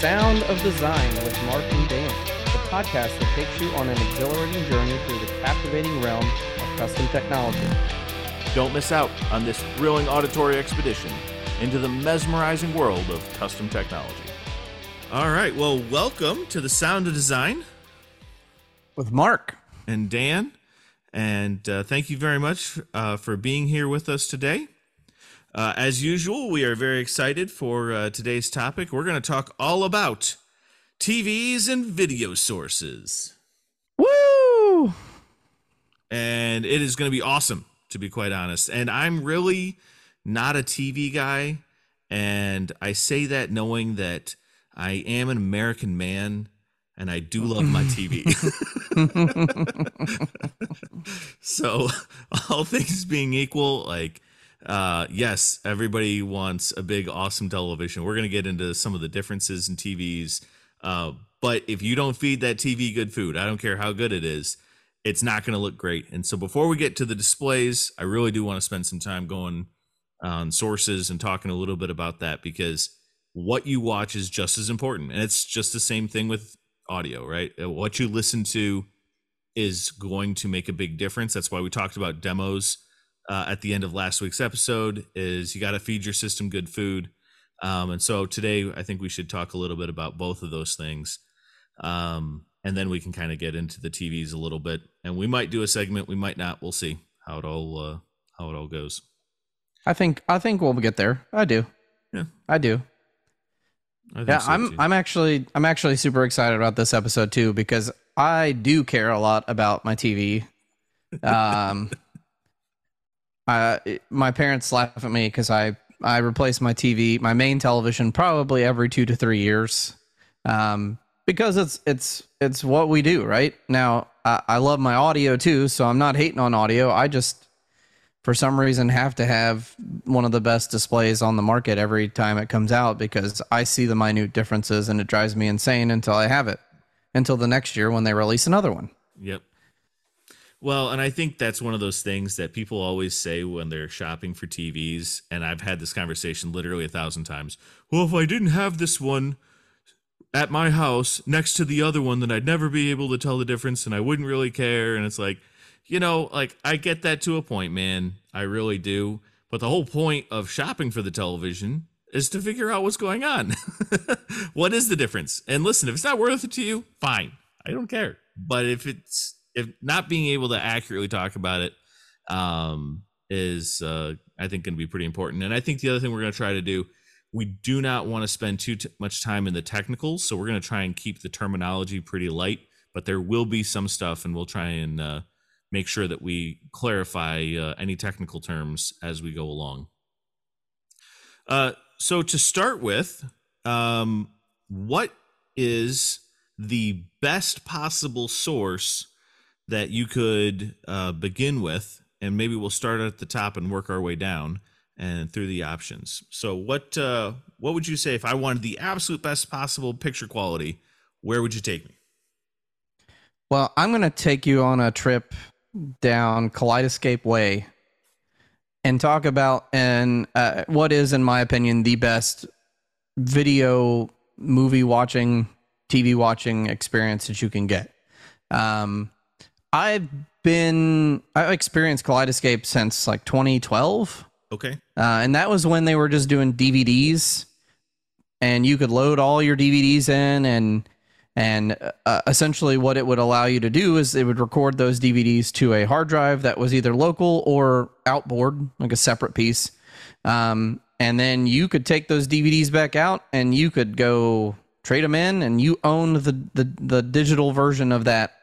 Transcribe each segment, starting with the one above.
Sound of Design with Mark and Dan, the podcast that takes you on an exhilarating journey through the captivating realm of custom technology. Don't miss out on this thrilling auditory expedition into the mesmerizing world of custom technology. All right, well, welcome to the Sound of Design With Mark. and Dan, and uh, thank you very much uh, for being here with us today. Uh, as usual, we are very excited for uh, today's topic. We're going to talk all about TVs and video sources. Woo! and it is going to be awesome to be quite honest and i'm really not a tv guy and i say that knowing that i am an american man and i do love my tv so all things being equal like uh yes everybody wants a big awesome television we're going to get into some of the differences in tvs uh but if you don't feed that tv good food i don't care how good it is it's not going to look great. And so before we get to the displays, I really do want to spend some time going on sources and talking a little bit about that because what you watch is just as important. And it's just the same thing with audio, right? Uh, What you listen to is going to make a big difference. That's why we talked about demos uh, at the end of last week's episode is you got to feed your system good food. Um, and so today I think we should talk a little bit about both of those things. Um, and then we can kind of get into the TVs a little bit. And we might do a segment, we might not. We'll see how it all uh, how it all goes. I think I think we'll get there. I do. Yeah. I do. I Yeah, so, I'm too. I'm actually I'm actually super excited about this episode too because I do care a lot about my TV. Um I my parents laugh at me cuz I I replace my TV, my main television probably every 2 to 3 years. Um because it's it's it's what we do, right? Now, I, I love my audio too, so I'm not hating on audio. I just for some reason have to have one of the best displays on the market every time it comes out because I see the minute differences and it drives me insane until I have it. Until the next year when they release another one. Yep. Well, and I think that's one of those things that people always say when they're shopping for TVs. And I've had this conversation literally a thousand times. Well, if I didn't have this one at my house next to the other one, then I'd never be able to tell the difference and I wouldn't really care. And it's like, you know, like I get that to a point, man. I really do. But the whole point of shopping for the television is to figure out what's going on. what is the difference? And listen, if it's not worth it to you, fine. I don't care. But if it's if not being able to accurately talk about it um is uh I think going to be pretty important. And I think the other thing we're going to try to do we do not want to spend too t- much time in the technicals, so we're going to try and keep the terminology pretty light, but there will be some stuff and we'll try and uh make sure that we clarify uh, any technical terms as we go along. Uh, so to start with, um, what is the best possible source that you could uh, begin with? And maybe we'll start at the top and work our way down and through the options. So what uh, what would you say if I wanted the absolute best possible picture quality? Where would you take me? Well, I'm going to take you on a trip down Kaleidescape Way and talk about and uh, what is, in my opinion, the best video movie watching, TV watching experience that you can get. Um, I've been I've experienced Kaleidescape since like 2012. Okay. Uh, and that was when they were just doing DVDs, and you could load all your DVDs in, and and uh, essentially what it would allow you to do is it would record those DVDs to a hard drive that was either local or outboard, like a separate piece. Um, and then you could take those DVDs back out, and you could go trade them in, and you own the the, the digital version of that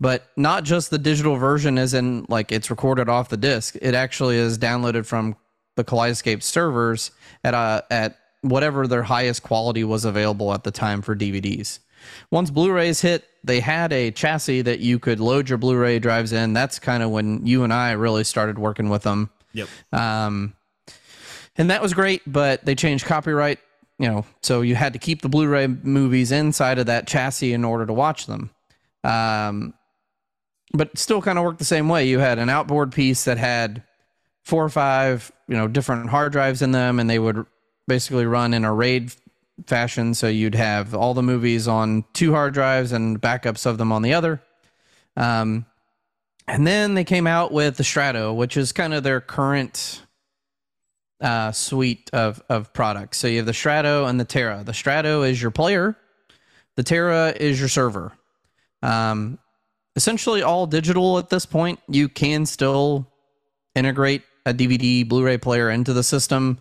but not just the digital version as in like it's recorded off the disc it actually is downloaded from the kaleidescape servers at a at whatever their highest quality was available at the time for dvds once blu-rays hit they had a chassis that you could load your blu-ray drives in that's kind of when you and i really started working with them Yep. um, and that was great, but they changed copyright, you know, so you had to keep the Blu-ray movies inside of that chassis in order to watch them. Um, but still kind of worked the same way. You had an outboard piece that had four or five, you know, different hard drives in them, and they would basically run in a RAID fashion. So you'd have all the movies on two hard drives and backups of them on the other. Um, and then they came out with the Strato, which is kind of their current uh, suite of, of products. So you have the Strato and the Terra. The Strato is your player, the Terra is your server. Um, essentially all digital at this point. You can still integrate a DVD Blu ray player into the system,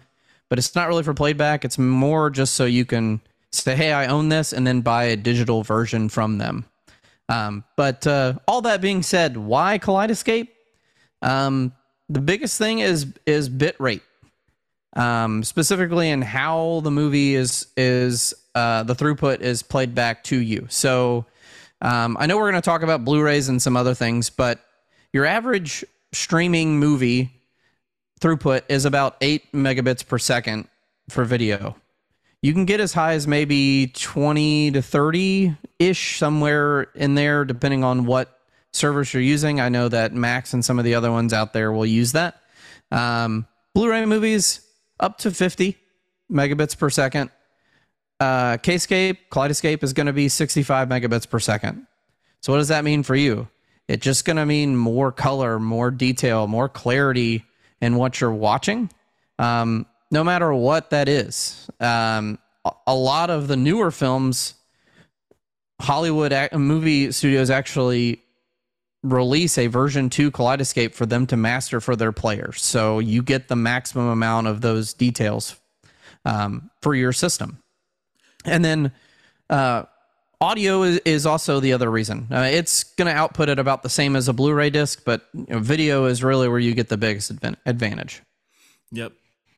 but it's not really for playback. It's more just so you can say, hey, I own this, and then buy a digital version from them. Um, but uh, all that being said, why Kaleidescape? Um, the biggest thing is is bit rate, um, specifically in how the movie is is uh, the throughput is played back to you. So um, I know we're going to talk about Blu-rays and some other things, but your average streaming movie throughput is about eight megabits per second for video. You can get as high as maybe 20 to 30 ish, somewhere in there, depending on what servers you're using. I know that Max and some of the other ones out there will use that. Um, Blu ray movies up to 50 megabits per second uh, Kscape, Kaleidescape is going to be 65 megabits per second. So what does that mean for you? It's just going to mean more color, more detail, more clarity in what you're watching, um, no matter what that is. Um, a lot of the newer films, Hollywood movie studios actually release a version 2 Kaleidescape for them to master for their players. So you get the maximum amount of those details um, for your system. And then uh, audio is, is also the other reason. Uh, it's going to output it about the same as a Blu-ray disc, but you know, video is really where you get the biggest advantage. Yep,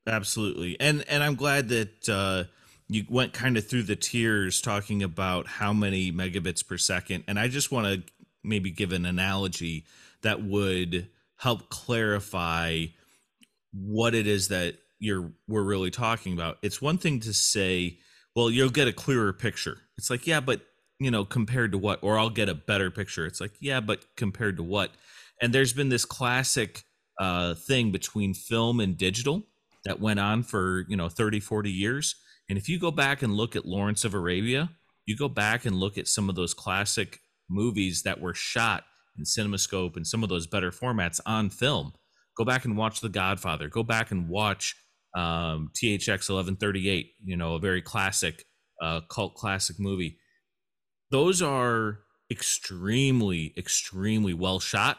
absolutely. And and I'm glad that uh, you went kind of through the tiers talking about how many megabits per second. And I just want to maybe give an analogy that would help clarify what it is that you're we're really talking about. It's one thing to say well, you'll get a clearer picture. It's like, yeah, but you know, compared to what? Or I'll get a better picture. It's like, yeah, but compared to what? And there's been this classic uh, thing between film and digital that went on for, you know, 30, 40 years. And if you go back and look at Lawrence of Arabia, you go back and look at some of those classic movies that were shot in CinemaScope and some of those better formats on film. Go back and watch The Godfather. Go back and watch um, THX 1138, you know, a very classic, uh, cult classic movie. Those are extremely, extremely well shot.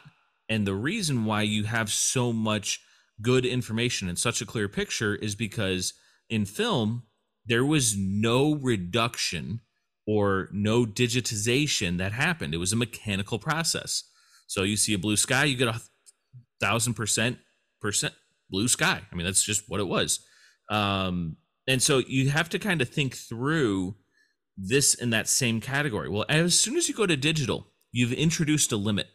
And the reason why you have so much good information and such a clear picture is because in film, there was no reduction or no digitization that happened. It was a mechanical process. So you see a blue sky, you get a thousand percent percent blue sky. I mean, that's just what it was. Um, and so you have to kind of think through this in that same category. Well, as soon as you go to digital, you've introduced a limit.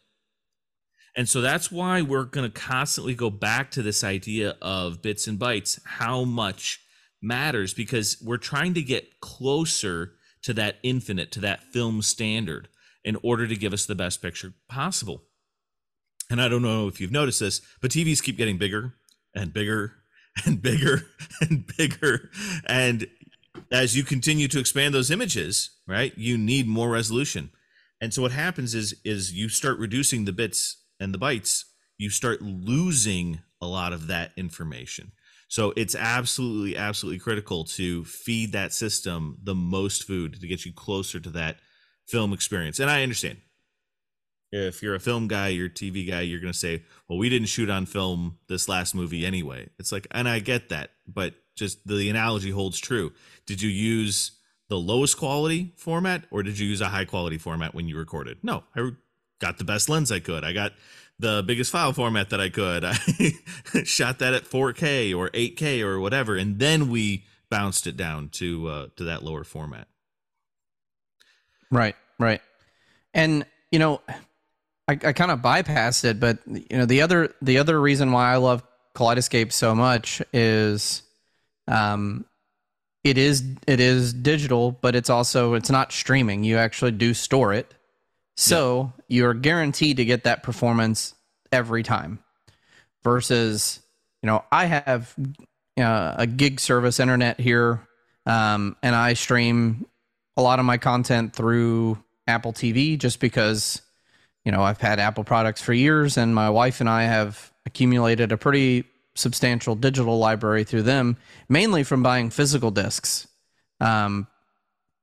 And so that's why we're going to constantly go back to this idea of bits and bytes, how much matters, because we're trying to get closer to that infinite, to that film standard in order to give us the best picture possible. And I don't know if you've noticed this, but TVs keep getting bigger and bigger and bigger and bigger. And as you continue to expand those images, right, you need more resolution. And so what happens is is you start reducing the bits and the bytes, you start losing a lot of that information. So it's absolutely, absolutely critical to feed that system the most food to get you closer to that film experience. And I understand if you're a film guy, you're a TV guy, you're going to say, well, we didn't shoot on film this last movie anyway. It's like, and I get that, but just the analogy holds true. Did you use the lowest quality format or did you use a high quality format when you recorded? No, I got the best lens I could. I got the biggest file format that I could. I shot that at 4K or 8K or whatever, and then we bounced it down to uh, to that lower format. Right, right, and you know, I, I kind of bypassed it, but you know the other the other reason why I love Kaleidescape so much is, um, it is it is digital, but it's also it's not streaming. You actually do store it, so yeah. you're guaranteed to get that performance every time. Versus, you know, I have uh, a gig service internet here Um, and I stream a lot of my content through Apple TV just because, you know, I've had Apple products for years and my wife and I have accumulated a pretty substantial digital library through them, mainly from buying physical discs. Um,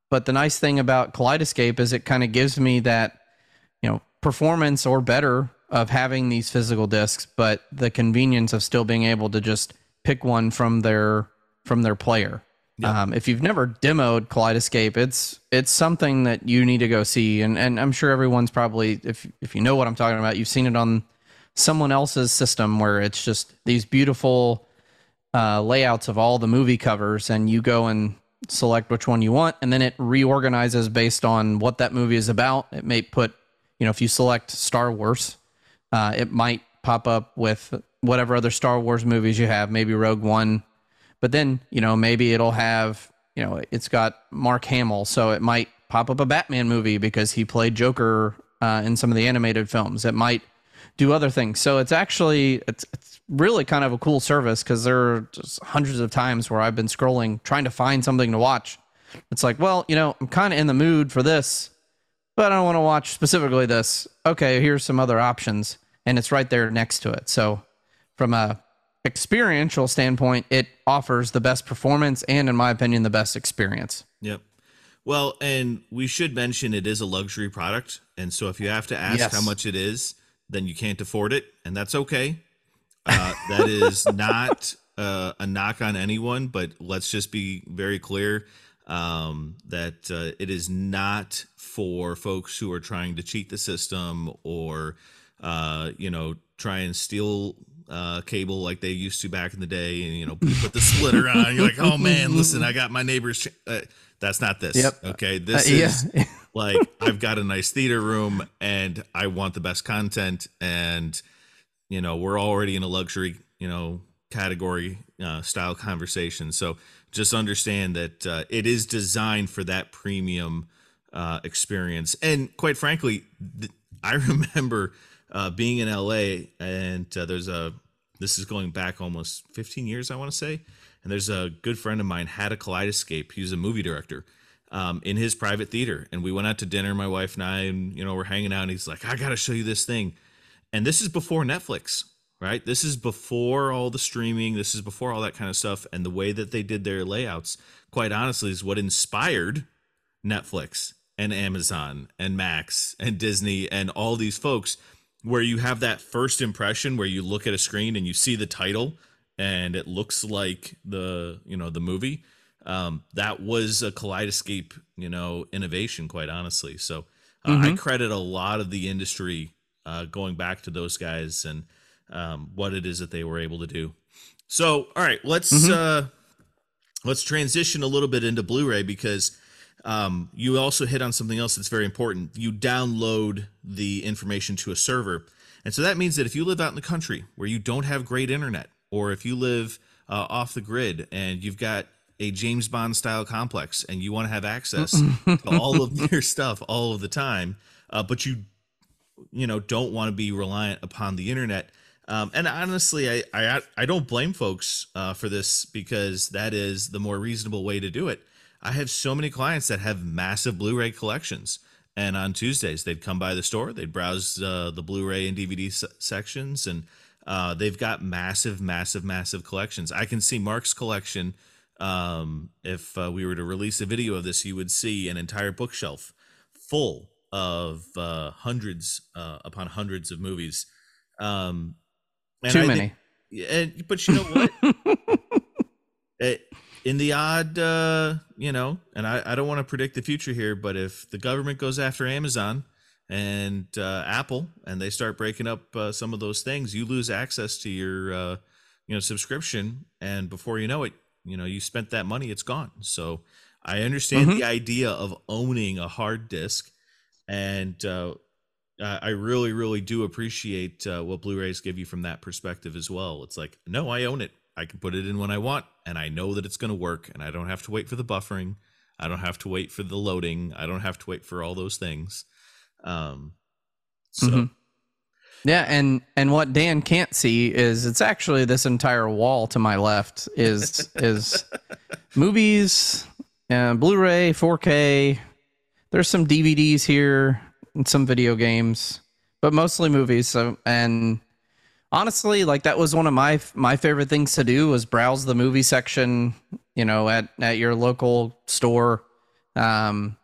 but the nice thing about Kaleidescape is it kind of gives me that, you know, performance or better of having these physical discs, but the convenience of still being able to just pick one from their from their player. Um, if you've never demoed Kaleidescape, it's it's something that you need to go see, and and I'm sure everyone's probably if if you know what I'm talking about, you've seen it on someone else's system where it's just these beautiful uh, layouts of all the movie covers, and you go and select which one you want, and then it reorganizes based on what that movie is about. It may put, you know, if you select Star Wars, uh, it might pop up with whatever other Star Wars movies you have, maybe Rogue One, but then you know maybe it'll have, you know, it's got Mark Hamill, so it might pop up a Batman movie because he played Joker uh, in some of the animated films. It might do other things. So it's actually it's it's really kind of a cool service because there are just hundreds of times where I've been scrolling trying to find something to watch. It's like, well, you know, I'm kind of in the mood for this, but I don't want to watch specifically this. Okay, here's some other options, and it's right there next to it. So from a experiential standpoint, it offers the best performance and, in my opinion, the best experience. Yep. Well, and we should mention it is a luxury product, and so if you have to ask Yes. how much it is, then you can't afford it, and that's okay. Uh, that is not uh, a knock on anyone, but let's just be very clear um, that uh, it is not for folks who are trying to cheat the system or, uh, you know, try and steal uh, cable like they used to back in the day. And you know, put the splitter on. You're like, oh man, listen, I got my neighbor's. Ch-. Uh, that's not this. Yep. Okay, this Uh, yeah. is like I've got a nice theater room and I want the best content and you know we're already in a luxury you know category uh, style conversation so just understand that uh, it is designed for that premium uh, experience and quite frankly th- I remember uh, being in LA and uh, there's a this is going back almost 15 years I want to say and there's a good friend of mine had a kaleidescape he was a movie director um, in his private theater and we went out to dinner my wife and I and you know we're hanging out and he's like I got to show you this thing and this is before Netflix, right? This is before all the streaming. This is before all that kind of stuff. And the way that they did their layouts, quite honestly, is what inspired Netflix and Amazon and Max and Disney and all these folks, where you have that first impression where you look at a screen and you see the title and it looks like the you know the movie. Um, that was a kaleidescape, you know, innovation, quite honestly. So uh, I credit a lot of the industry uh, going back to those guys and um, what it is that they were able to do. So, all right, let's uh, let's transition a little bit into Blu-ray because um, you also hit on something else that's very important. You download the information to a server, and so that means that if you live out in the country where you don't have great internet, or if you live uh, off the grid and you've got a James Bond style complex and you want to have access to all of your stuff all of the time, uh, but you you know don't want to be reliant upon the internet um, and honestly I, I i don't blame folks uh, for this because that is the more reasonable way to do it i have so many clients that have massive blu-ray collections and on tuesdays they'd come by the store they'd browse uh, the blu-ray and dvd se- sections and uh, they've got massive massive massive collections i can see mark's collection um, if uh, we were to release a video of this you would see an entire bookshelf full of uh, hundreds uh, upon hundreds of movies. Um, and Too I many. yeah, and, but you know what? Eh, in the odd, uh, you know, and I, I don't want to predict the future here, but if the government goes after Amazon and uh, Apple and they start breaking up uh, some of those things, you lose access to your, uh, you know, subscription, and before you know it, you know, you spent that money, it's gone. So I understand the idea of owning a hard disk and uh, I I really, really do appreciate uh, what Blu-rays give you from that perspective as well. It's like, no, I own it. I can put it in when I want, and I know that it's going to work, and I don't have to wait for the buffering. I don't have to wait for the loading. I don't have to wait for all those things. Um, so Mhm. Yeah, and and what Dan can't see is it's actually this entire wall to my left is is movies uh, Blu-ray, 4K. There's some DVDs here and some video games, but mostly movies. So, and honestly, like that was one of my my favorite things to do was browse the movie section, you know, at at your local store. Um,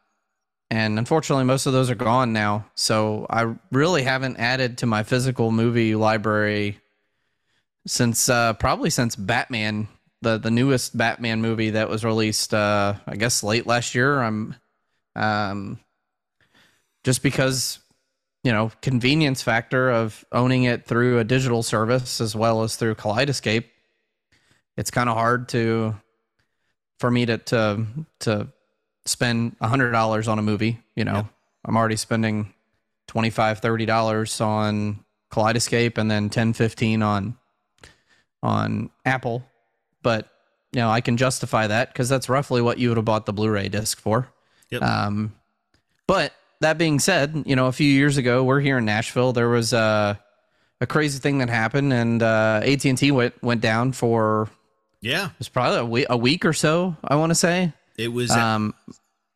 and unfortunately, most of those are gone now. So I really haven't added to my physical movie library since uh, probably since Batman, the the newest Batman movie that was released, uh, I guess late last year. I'm, um, just because you know convenience factor of owning it through a digital service as well as through Kaleidescape. It's kind of hard to for me to to to spend a hundred dollars on a movie. You know, I'm already spending 25 30 dollars on Kaleidescape and then 10 15 on on Apple, but you know I can justify that because that's roughly what you would have bought the Blu-ray disc for. Yep. Um, but that being said, you know a few years ago we're here in Nashville. There was a a crazy thing that happened, and uh, AT and T went went down for Yeah, it was probably a week, a week or so. I want to say. it was Um,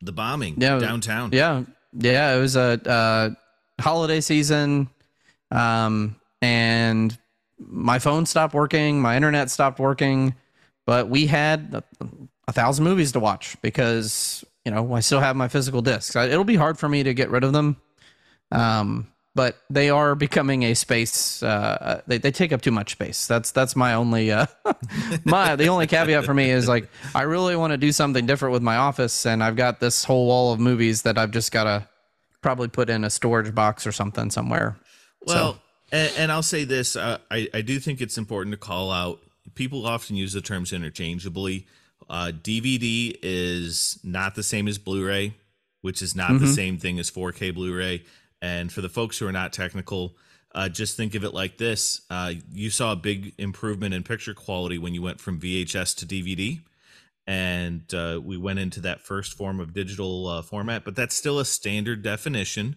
the bombing yeah, downtown. Yeah, yeah. It was a uh, holiday season, um, and my phone stopped working, my internet stopped working, but we had a, a thousand movies to watch because you know I still have my physical discs. I, it'll be hard for me to get rid of them, um, but they are becoming a space. Uh, they they take up too much space. That's that's my only uh, my the only caveat for me is like I really want to do something different with my office, and I've got this whole wall of movies that I've just got to probably put in a storage box or something somewhere. Well, and, and I'll say this: uh, I I do think it's important to call out. People often use the terms interchangeably. Uh, DVD is not the same as Blu-ray, which is not the Mhm. same thing as 4K Blu-ray. And for the folks who are not technical, uh, just think of it like this: uh, you saw a big improvement in picture quality when you went from VHS to DVD, and uh, we went into that first form of digital uh, format. But that's still a standard definition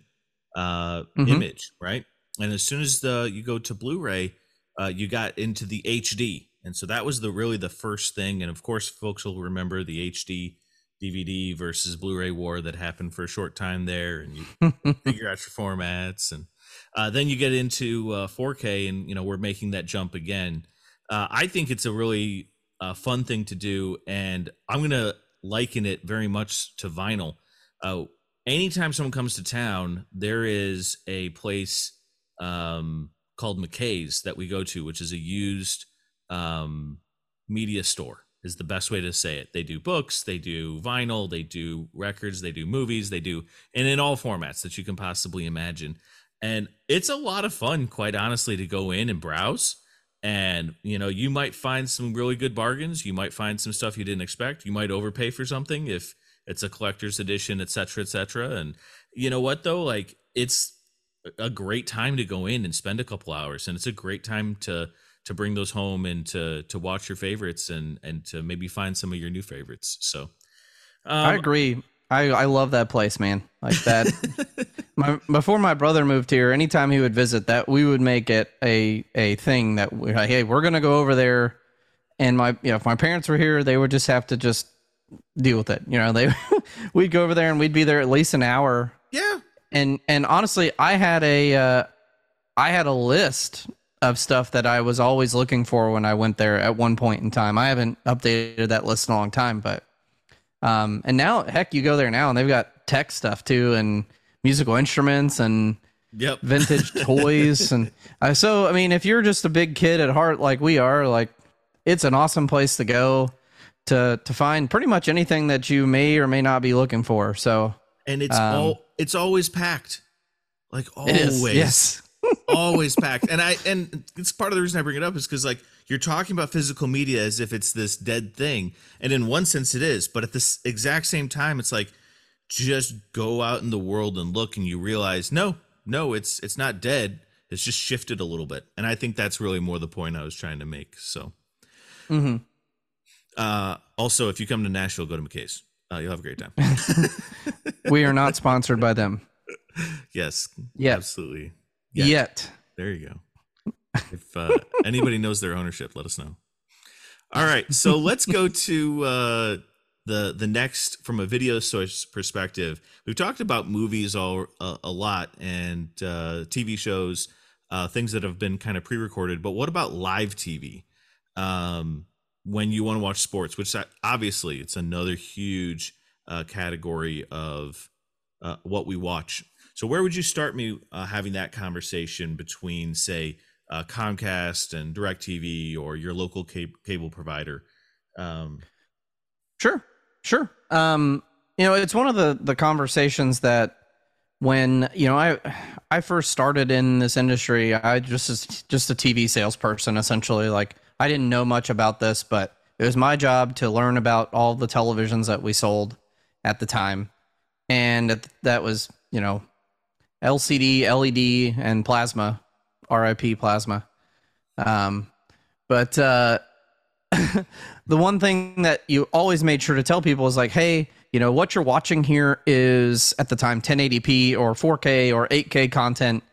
uh, Mhm. image, right? And as soon as the you go to Blu-ray, uh, you got into the HD, and so that was the really the first thing. And of course, folks will remember the HD DVD versus Blu-ray war that happened for a short time there, and you figure out your formats, and uh, then you get into uh, 4K, and you know we're making that jump again. Uh, I think it's a really uh, fun thing to do, and I'm gonna liken it very much to vinyl. Uh, anytime someone comes to town, there is a place um, called McKay's that we go to, which is a used um, media store. Is the best way to say it. They do books, they do vinyl, they do records, they do movies, they do, and in all formats that you can possibly imagine. And it's a lot of fun, quite honestly, to go in and browse. And you know, you might find some really good bargains. You might find some stuff you didn't expect. You might overpay for something if it's a collector's edition, et cetera, et cetera. And you know what though? Like it's a great time to go in and spend a couple hours and it's a great time to to bring those home and to to watch your favorites and and to maybe find some of your new favorites so um, I agree. I, I love that place, man. Like that. my, before my brother moved here, anytime he would visit, that we would make it a a thing that we like, hey, we're gonna go over there. And my you know, if my parents were here, they would just have to just deal with it. You know, they we'd go over there and we'd be there at least an hour. yeah And and honestly, I had a uh, I had a list of stuff that I was always looking for when I went there at one point in time. I haven't updated that list in a long time, but um, and now heck, you go there now and they've got tech stuff too and musical instruments and yep vintage toys and uh, so I mean, if you're just a big kid at heart like we are, like it's an awesome place to go to to find pretty much anything that you may or may not be looking for. So and it's Um, all it's always packed like it is always yes. Always packed. And i and it's part of the reason i bring it up is because like you're talking about physical media as if it's this dead thing. And in one sense it is. But at this exact same time it's like just go out in the world and look and you realize no no it's it's not dead. It's just shifted a little bit. And i think that's really more the point i was trying to make so. Hmm uh also if you come to nashville go to mckay's uh, you'll have a great time. We are not sponsored by them. Yes. Yet. absolutely yet. There you go. If uh, anybody knows their ownership, let us know. All right, so let's go to uh, the the next from a video source perspective, we've talked about movies all a, a lot and uh, TV shows, uh, things that have been kind of pre-recorded. But what about live TV? Um, when you want to watch sports, which obviously it's another huge uh, category of uh, what we watch. So where would you start me uh, having that conversation between, say, uh, Comcast and DirecTV or your local cable, cable provider? Um, sure, sure. Um, you know, it's one of the the conversations that when you know I I first started in this industry, I just just a TV salesperson essentially. Like I didn't know much about this, but it was my job to learn about all the televisions that we sold at the time, and that was you know LCD, LED, and plasma, RIP plasma. Um, but uh, the one thing that you always made sure to tell people is like, hey, you know, what you're watching here is at the time 1080p or 4K or 8K content.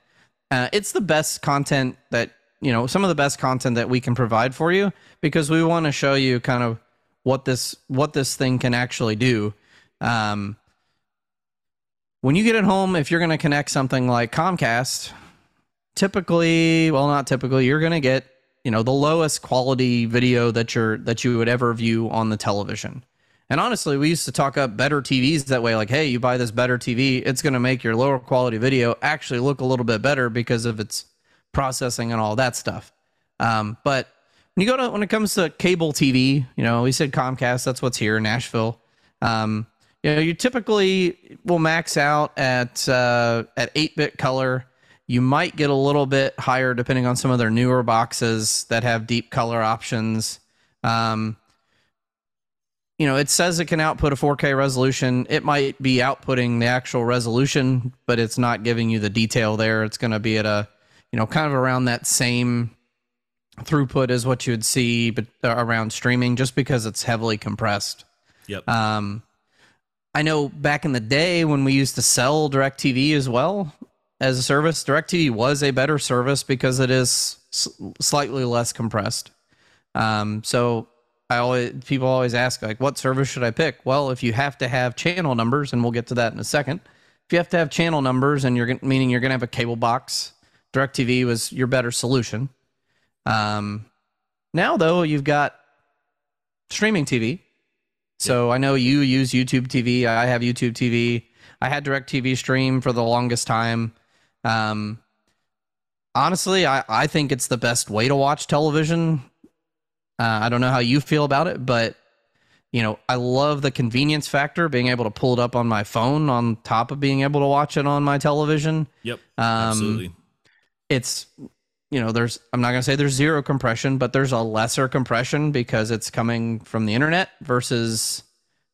Uh, it's the best content that, you know, some of the best content that we can provide for you because we want to show you kind of what this what this thing can actually do. Um, when you get it home, if you're going to connect something like Comcast, typically, well, not typically, you're going to get you know the lowest quality video that you're that you would ever view on the television. And honestly, we used to talk up better TVs that way. Like, hey, you buy this better TV, it's going to make your lower quality video actually look a little bit better because of its processing and all that stuff. Um, but when you go to when it comes to cable TV, you know, we said Comcast. That's what's here in Nashville. Um, you know, you typically will max out at uh, at eight bit color you might get a little bit higher depending on some of their newer boxes that have deep color options. Um, you know, it says it can output a 4K resolution. It might be outputting the actual resolution, but it's not giving you the detail there. It's going to be at a, you know, kind of around that same throughput as what you would see but uh, around streaming just because it's heavily compressed. Yep. Um, I know back in the day when we used to sell DirecTV as well, as a service. DirecTV was a better service because it is slightly less compressed. Um, so I always people always ask like, what service should I pick? Well, if you have to have channel numbers, and we'll get to that in a second. If you have to have channel numbers, and you're meaning you're going to have a cable box, DirecTV was your better solution. Um, now though, you've got streaming TV. So I know you use YouTube TV. I have YouTube TV. I had Direct TV stream for the longest time. Um, honestly, I, I think it's the best way to watch television. Uh, I don't know how you feel about it, but you know, I love the convenience factor, being able to pull it up on my phone on top of being able to watch it on my television. Yep, um, absolutely. It's you know, there's I'm not gonna say there's zero compression, but there's a lesser compression because it's coming from the internet versus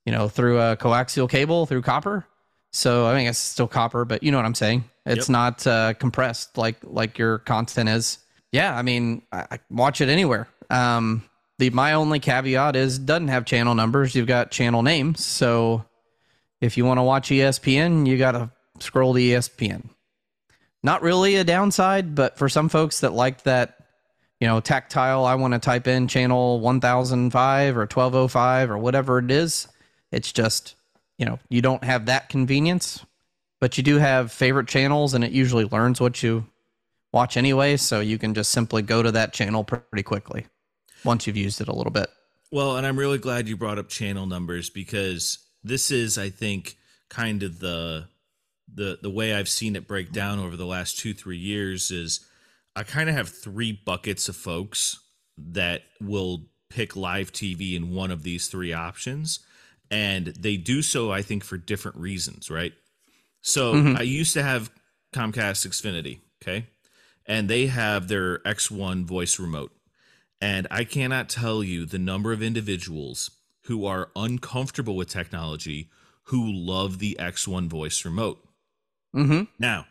you know through a coaxial cable through copper. So I mean, it's still copper, but you know what I'm saying. It's yep. not uh, compressed like like your content is. Yeah, I mean, I, I watch it anywhere. Um, the my only caveat is doesn't have channel numbers. You've got channel names. So if you want to watch ESPN, you got to scroll to ESPN. Not really a downside, but for some folks that like that, you know, tactile, I want to type in channel 1005 or 1205 or whatever it is. It's just you know, you don't have that convenience, but you do have favorite channels and it usually learns what you watch anyway. So you can just simply go to that channel pretty quickly once you've used it a little bit. Well, and I'm really glad you brought up channel numbers because this is, I think, kind of the the the way I've seen it break down over the last two three years is I kind of have three buckets of folks that will pick live TV in one of these three options and they do so i think for different reasons right? So mm-hmm. i used to have comcast xfinity okay? And they have their x1 voice remote. And i cannot tell you the number of individuals who are uncomfortable with technology who love the x1 voice remote mm-hmm. now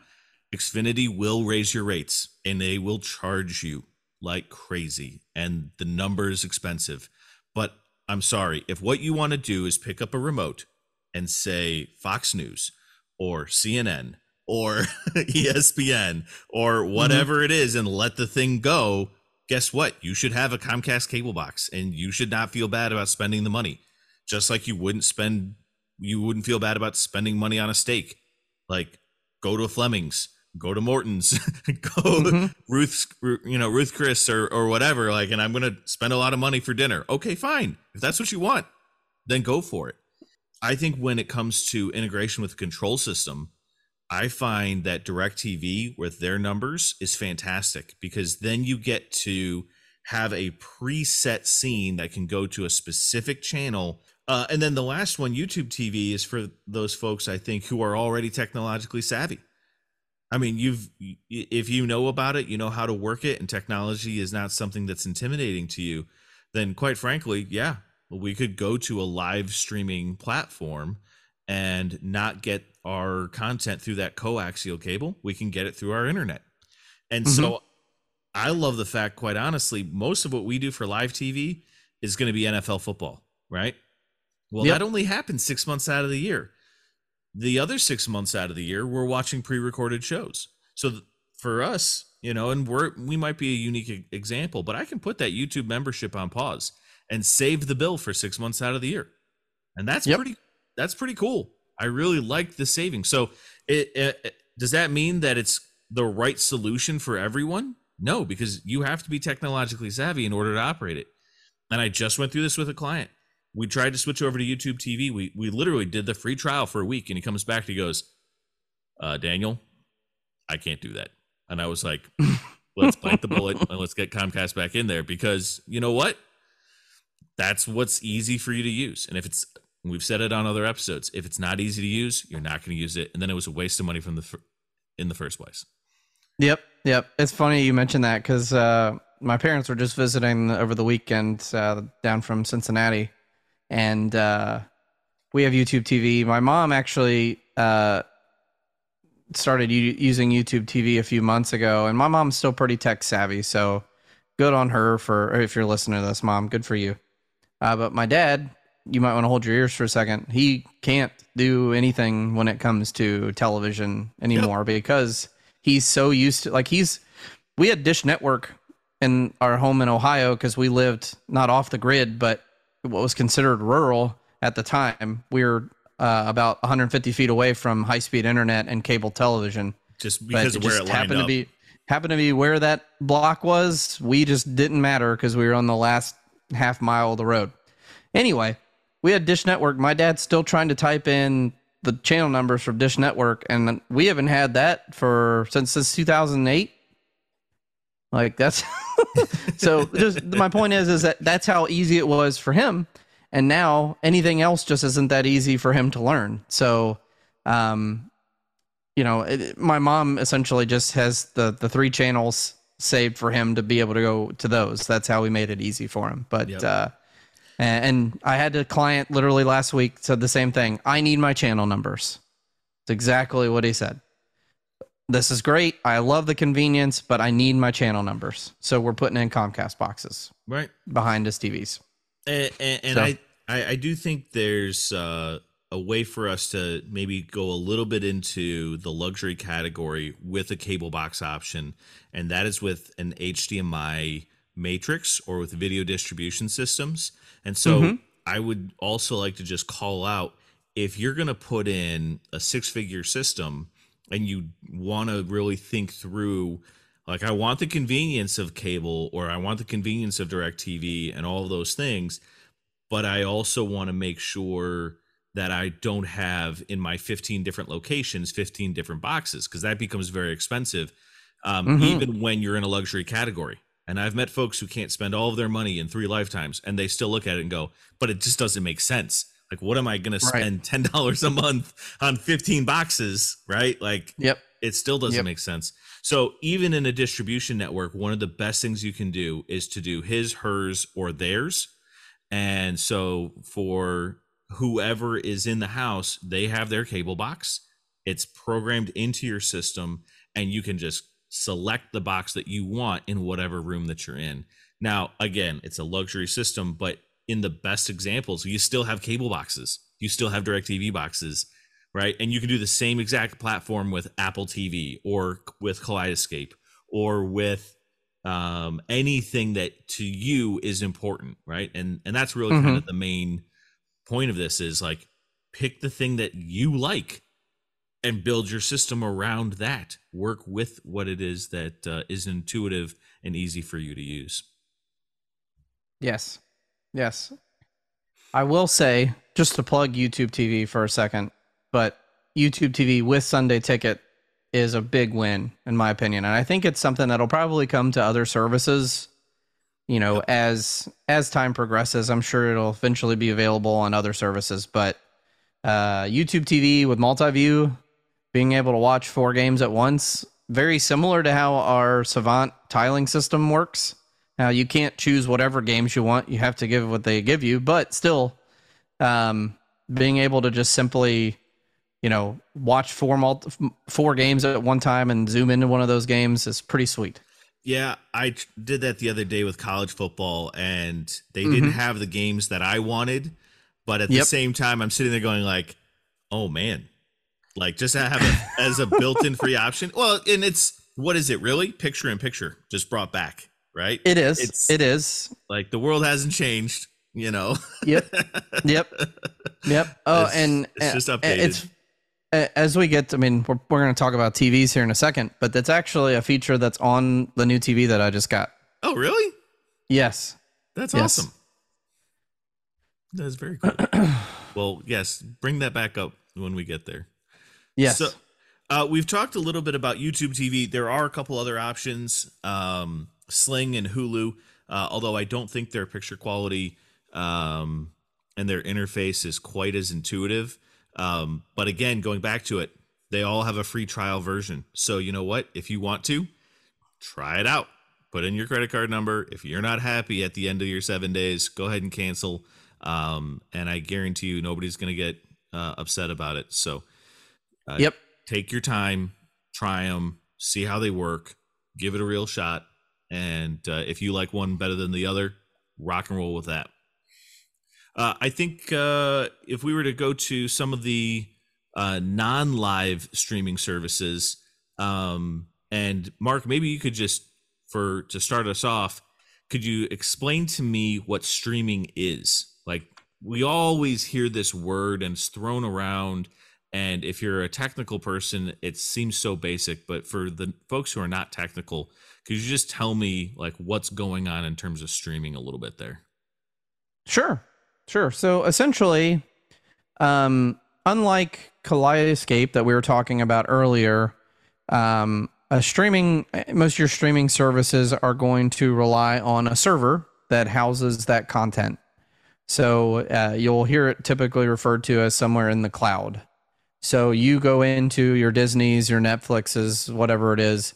xfinity will raise your rates and they will charge you like crazy and the number is expensive but I'm sorry, if what you want to do is pick up a remote and say Fox News or CNN or ESPN or whatever mm-hmm. it is and let the thing go, guess what? You should have a Comcast cable box and you should not feel bad about spending the money. just like you wouldn't spend you wouldn't feel bad about spending money on a steak. Like go to Fleming's, go to Morton's, go mm-hmm. Ruth's, you know, Ruth Chris or or whatever. Like, and I'm gonna spend a lot of money for dinner. Okay, fine. If that's what you want, then go for it. I think when it comes to integration with the control system, I find that DirecTV with their numbers is fantastic because then you get to have a preset scene that can go to a specific channel. Uh, and then the last one, YouTube TV, is for those folks I think who are already technologically savvy. I mean, you've if you know about it, you know how to work it, and technology is not something that's intimidating to you. Then, quite frankly, yeah, we could go to a live streaming platform and not get our content through that coaxial cable. We can get it through our internet. And mm-hmm. so I love the fact, quite honestly, most of what we do for live TV is going to be NFL football, right? Well, yep. that only happens six months out of the year. The other six months out of the year, we're watching pre recorded shows. So th- for us, you know, and we're, we might be a unique example, but I can put that YouTube membership on pause and save the bill for six months out of the year. And that's yep. pretty, that's pretty cool. I really like the saving. So it, it, does that mean that it's the right solution for everyone? No, because you have to be technologically savvy in order to operate it. And I just went through this with a client. We tried to switch over to YouTube TV. We we literally did the free trial for a week, and he comes back and he goes, uh, "Daniel, I can't do that." And I was like, "Let's bite the bullet and let's get Comcast back in there because you know what? That's what's easy for you to use. And if it's we've said it on other episodes, if it's not easy to use, you're not going to use it, and then it was a waste of money from the in the first place." Yep, yep. It's funny you mentioned that because uh, my parents were just visiting over the weekend uh, down from Cincinnati, and uh, we have YouTube TV. My mom actually uh, started u- using YouTube TV a few months ago, and my mom's still pretty tech savvy. So good on her for if you're listening to this, mom. Good for you. Uh, but my dad, you might want to hold your ears for a second. He can't do anything when it comes to television anymore yep. because he's so used to like he's we had Dish Network in our home in Ohio because we lived not off the grid, but what was considered rural at the time. We were uh, about 150 feet away from high speed internet and cable television. Just because of where it, it happened up. to be happened to be where that block was. We just didn't matter because we were on the last half mile of the road. Anyway, we had Dish Network. My dad's still trying to type in the channel numbers from Dish Network, and we haven't had that for since since 2008. Like that's so. Just my point is, is that that's how easy it was for him, and now anything else just isn't that easy for him to learn. So, um, you know, it, my mom essentially just has the the three channels saved for him to be able to go to those. That's how we made it easy for him. But yep. uh, and I had a client literally last week said the same thing. I need my channel numbers. It's exactly what he said. This is great. I love the convenience, but I need my channel numbers. So we're putting in Comcast boxes right behind his TVs. And, and, and so. I, I, I do think there's uh, a way for us to maybe go a little bit into the luxury category with a cable box option, and that is with an HDMI matrix or with video distribution systems. And so mm-hmm. I would also like to just call out if you're going to put in a six figure system and you want to really think through like I want the convenience of cable or I want the convenience of DirecTV and all of those things, but I also want to make sure that I don't have in my 15 different locations 15 different boxes because that becomes very expensive um, mm-hmm. even when you're in a luxury category and I've met folks who can't spend all of their money in three lifetimes and they still look at it and go, but it just doesn't make sense. Like, what am I going to spend $10 a month on 15 boxes? Right. Like, yep. It still doesn't yep. make sense. So, even in a distribution network, one of the best things you can do is to do his, hers, or theirs. And so, for whoever is in the house, they have their cable box. It's programmed into your system, and you can just select the box that you want in whatever room that you're in. Now, again, it's a luxury system, but in the best examples, you still have cable boxes, you still have DirecTV boxes, right? And you can do the same exact platform with Apple TV or with Kaleidescape or with um, anything that to you is important, right? And and that's really mm-hmm. kind of the main point of this is like pick the thing that you like and build your system around that. Work with what it is that uh, is intuitive and easy for you to use. Yes. Yes. I will say, just to plug YouTube TV for a second, but YouTube TV with Sunday Ticket is a big win, in my opinion. And I think it's something that'll probably come to other services. You know, as as time progresses, I'm sure it'll eventually be available on other services. But uh, YouTube TV with multi-view, being able to watch four games at once, very similar to how our Savant tiling system works. Now you can't choose whatever games you want; you have to give what they give you. But still, um, being able to just simply, you know, watch four multi- four games at one time and zoom into one of those games is pretty sweet. Yeah, I did that the other day with college football, and they mm-hmm. didn't have the games that I wanted. But at yep. the same time, I'm sitting there going like, "Oh man, like just have it as a built-in free option." Well, and it's what is it really? Picture in picture, just brought back, right? It is. It's, it is. Like the world hasn't changed, you know. Yep. Yep. Yep. Oh, it's, and it's just updated. It's as we get, I mean, we're, we're going to talk about TVs here in a second, but that's actually a feature that's on the new TV that I just got. Oh, really? Yes. That's yes. awesome. That's very cool. well, yes, bring that back up when we get there. Yes. So, uh, we've talked a little bit about YouTube TV. There are a couple other options, um, Sling and Hulu, uh, although I don't think their picture quality um, and their interface is quite as intuitive. Um, but again, going back to it, they all have a free trial version. So you know what? If you want to, try it out. Put in your credit card number. If you're not happy at the end of your seven days, go ahead and cancel. Um, and I guarantee you, nobody's going to get uh, upset about it. So, uh, yep. Take your time, try them, see how they work, give it a real shot. And uh, if you like one better than the other, rock and roll with that. Uh, I think uh, if we were to go to some of the uh, non-live streaming services, um, and Mark, maybe you could just for to start us off, could you explain to me what streaming is? Like we always hear this word and it's thrown around, and if you're a technical person, it seems so basic. But for the folks who are not technical, could you just tell me like what's going on in terms of streaming a little bit there? Sure. Sure. So essentially, um, unlike Kaleidescape that we were talking about earlier, um, a streaming most of your streaming services are going to rely on a server that houses that content. So uh, you'll hear it typically referred to as somewhere in the cloud. So you go into your Disney's, your Netflix's, whatever it is,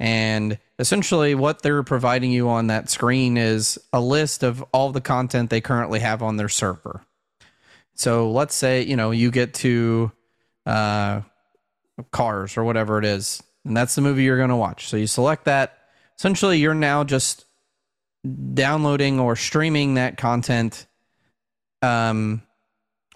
and essentially, what they're providing you on that screen is a list of all the content they currently have on their server. So let's say, you know, you get to uh, Cars or whatever it is, and that's the movie you're going to watch. So you select that. Essentially, you're now just downloading or streaming that content um,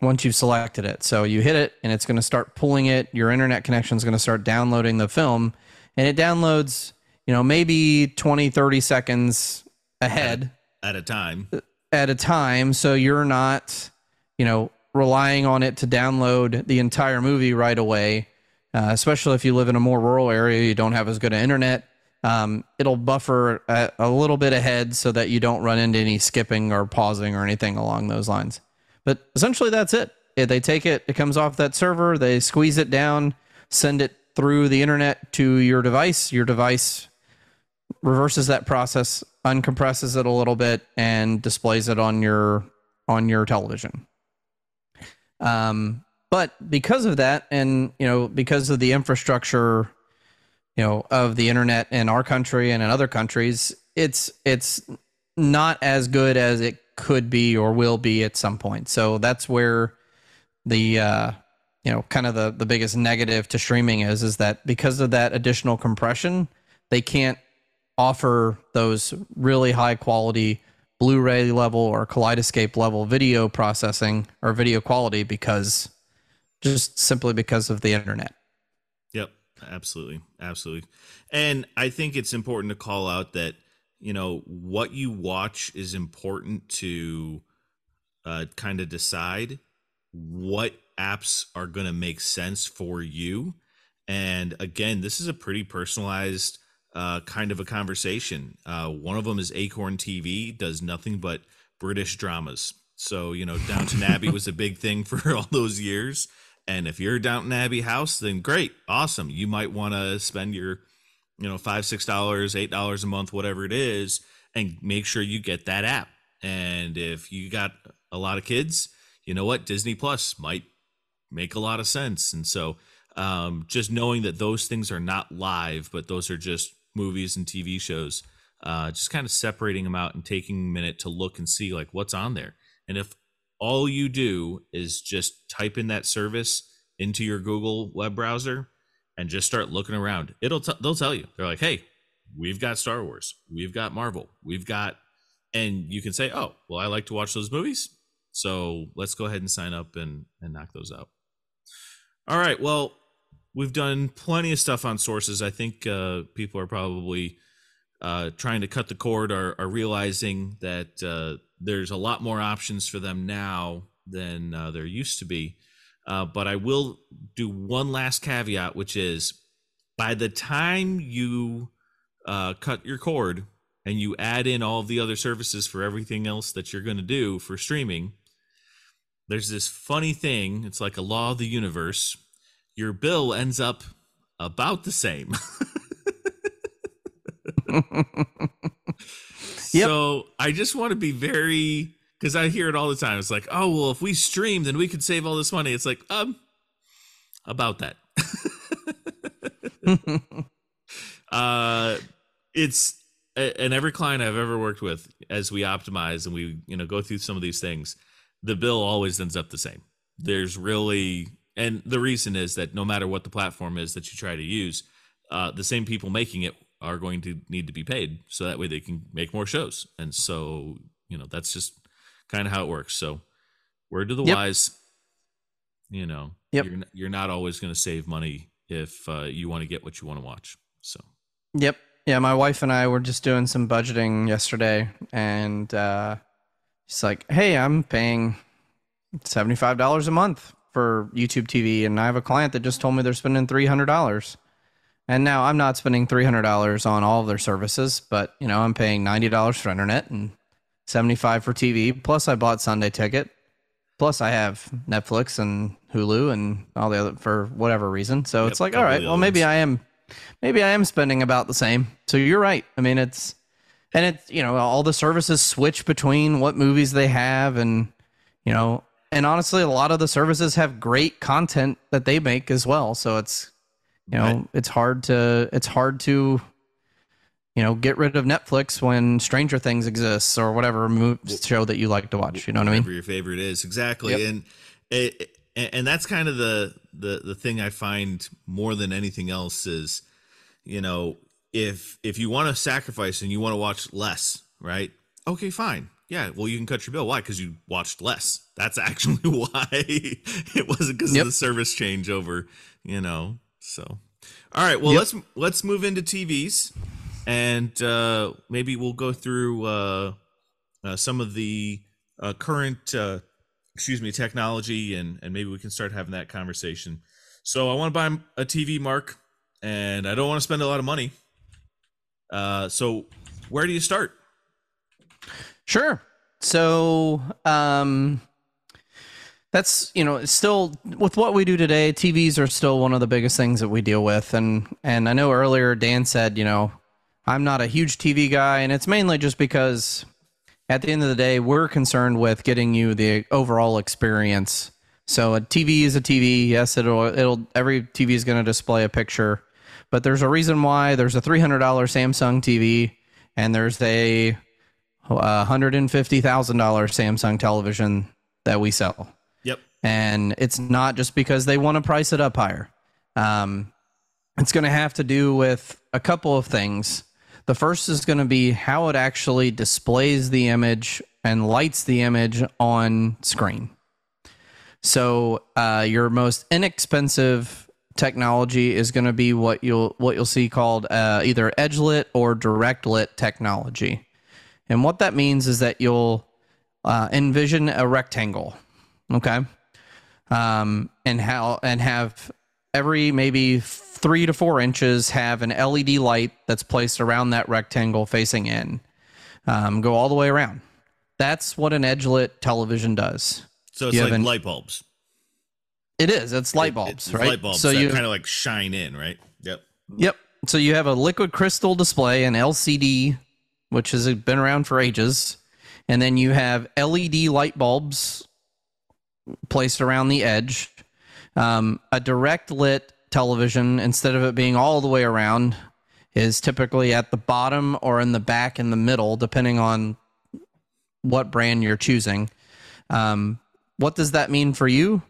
once you've selected it. So you hit it and it's going to start pulling it. Your internet connection is going to start downloading the film and it downloads, you know, maybe 20, 30 seconds ahead at a time. At a time. So you're not, you know, relying on it to download the entire movie right away. Uh, especially if you live in a more rural area, you don't have as good an internet. Um, it'll buffer a, a, little bit ahead so that you don't run into any skipping or pausing or anything along those lines. But essentially, that's it. They take it, it comes off that server, they squeeze it down, send it through the internet to your device. Your device reverses that process, uncompresses it a little bit, and displays it on your on your television. Um, but because of that, and you know, because of the infrastructure, you know, of the internet in our country and in other countries, it's it's not as good as it could be or will be at some point. So that's where the uh, you know kind of the the biggest negative to streaming is is that because of that additional compression they can't offer those really high quality blu-ray level or kaleidescape level video processing or video quality because just simply because of the internet. Yep. Absolutely. Absolutely. And i think it's important to call out that you know what you watch is important to uh, kind of decide what apps are going to make sense for you. And again, this is a pretty personalized uh, kind of a conversation. Uh, one of them is Acorn TV, does nothing but British dramas. So, you know, Downton Abbey was a big thing for all those years. And if you're a Downton Abbey house, then great, awesome. You might want to spend your, you know, five, six dollars, eight dollars a month, whatever it is, and make sure you get that app. And if you got a lot of kids, you know what? Disney Plus might make a lot of sense. And so um, just knowing that those things are not live, but those are just movies and TV shows, uh, just kind of separating them out and taking a minute to look and see like what's on there. And if all you do is just type in that service into your Google web browser and just start looking around, it'll t- they'll tell you. They're like, "Hey, we've got Star Wars, we've got Marvel, we've got," and you can say, "Oh, well, I like to watch those movies, so let's go ahead and sign up and and knock those out." All right, well, we've done plenty of stuff on sources. I think uh, people are probably uh, trying to cut the cord, are, are realizing that uh, there's a lot more options for them now than uh, there used to be. Uh, but I will do one last caveat, which is by the time you uh, cut your cord and you add in all the other services for everything else that you're going to do for streaming, there's this funny thing. It's like a law of the universe. Your bill ends up about the same. Yep. So I just want to be very because I hear it all the time. It's like, oh well, if we stream, then we could save all this money. It's like, um, about that. uh, it's and every client I've ever worked with, as we optimize and we you know go through some of these things, the bill always ends up the same. There's really, and the reason is that no matter what the platform is that you try to use, uh, the same people making it are going to need to be paid so that way they can make more shows and so you know that's just kind of how it works so word to the Yep. wise you know Yep. you're, you're not always going to save money if uh, you want to get what you want to watch so Yep. Yeah, my wife and I were just doing some budgeting yesterday, and uh, she's like, "Hey, I'm paying seventy five dollars a month for YouTube TV, and I have a client that just told me they're spending three hundred dollars." And now I'm not spending three hundred dollars on all of their services, but you know I'm paying ninety dollars for internet and seventy five for TV. Plus, I bought Sunday ticket. Plus, I have Netflix and Hulu and all the other for whatever reason. So Yep, it's like, all right, well, maybe. I am maybe I am spending about the same. So you're right. I mean, it's and it's you know all the services switch between what movies they have, and you know, and honestly, a lot of the services have great content that they make as well. So it's you know, Right. it's hard to it's hard to you know get rid of Netflix when Stranger Things exists or whatever mo- show that you like to watch. You know what I mean? whatever your favorite is exactly Yep. and it, and and that's kind of the the the thing i find more than anything else is you know if if you want to sacrifice and you want to watch less right okay fine yeah well you can cut your bill why because you watched less that's actually why it wasn't because Yep. of the service changeover you know so all right well Yep. let's let's move into tvs and uh maybe we'll go through uh uh, some of the uh, current uh, excuse me technology and and maybe we can start having that conversation so i want to buy a tv mark and i don't want to spend a lot of money uh, so where do you start Sure. So, um, that's you know still with what we do today. TVs are still one of the biggest things that we deal with, and and I know earlier Dan said you know I'm not a huge TV guy, and it's mainly just because at the end of the day we're concerned with getting you the overall experience. So a TV is a TV. Yes, it'll it'll every TV is going to display a picture, but there's a reason why there's a $300 Samsung TV and there's a uh, $150,000 Samsung television that we sell. yep And it's not just because they want to price it up higher. Um, it's going to have to do with a couple of things. The first is going to be how it actually displays the image and lights the image on screen. So uh, your most inexpensive technology is going to be what you'll what you'll see called uh, either edge lit or direct lit technology. And what that means is that you'll uh, envision a rectangle, okay, um, and how and have every maybe three to four inches have an LED light that's placed around that rectangle facing in. Um, go all the way around. That's what an edge lit television does. So it's You like an- light bulbs. It is. It's light bulbs, it's right? Light bulbs So you kind of like shine in, right? Yep. Yep. So you have a liquid crystal display, an LCD, which has been around for ages, and then you have LED light bulbs placed around the edge. Um, a direct lit television, instead of it being all the way around, is typically at the bottom or in the back in the middle, depending on what brand you're choosing. Um, what does that mean for you?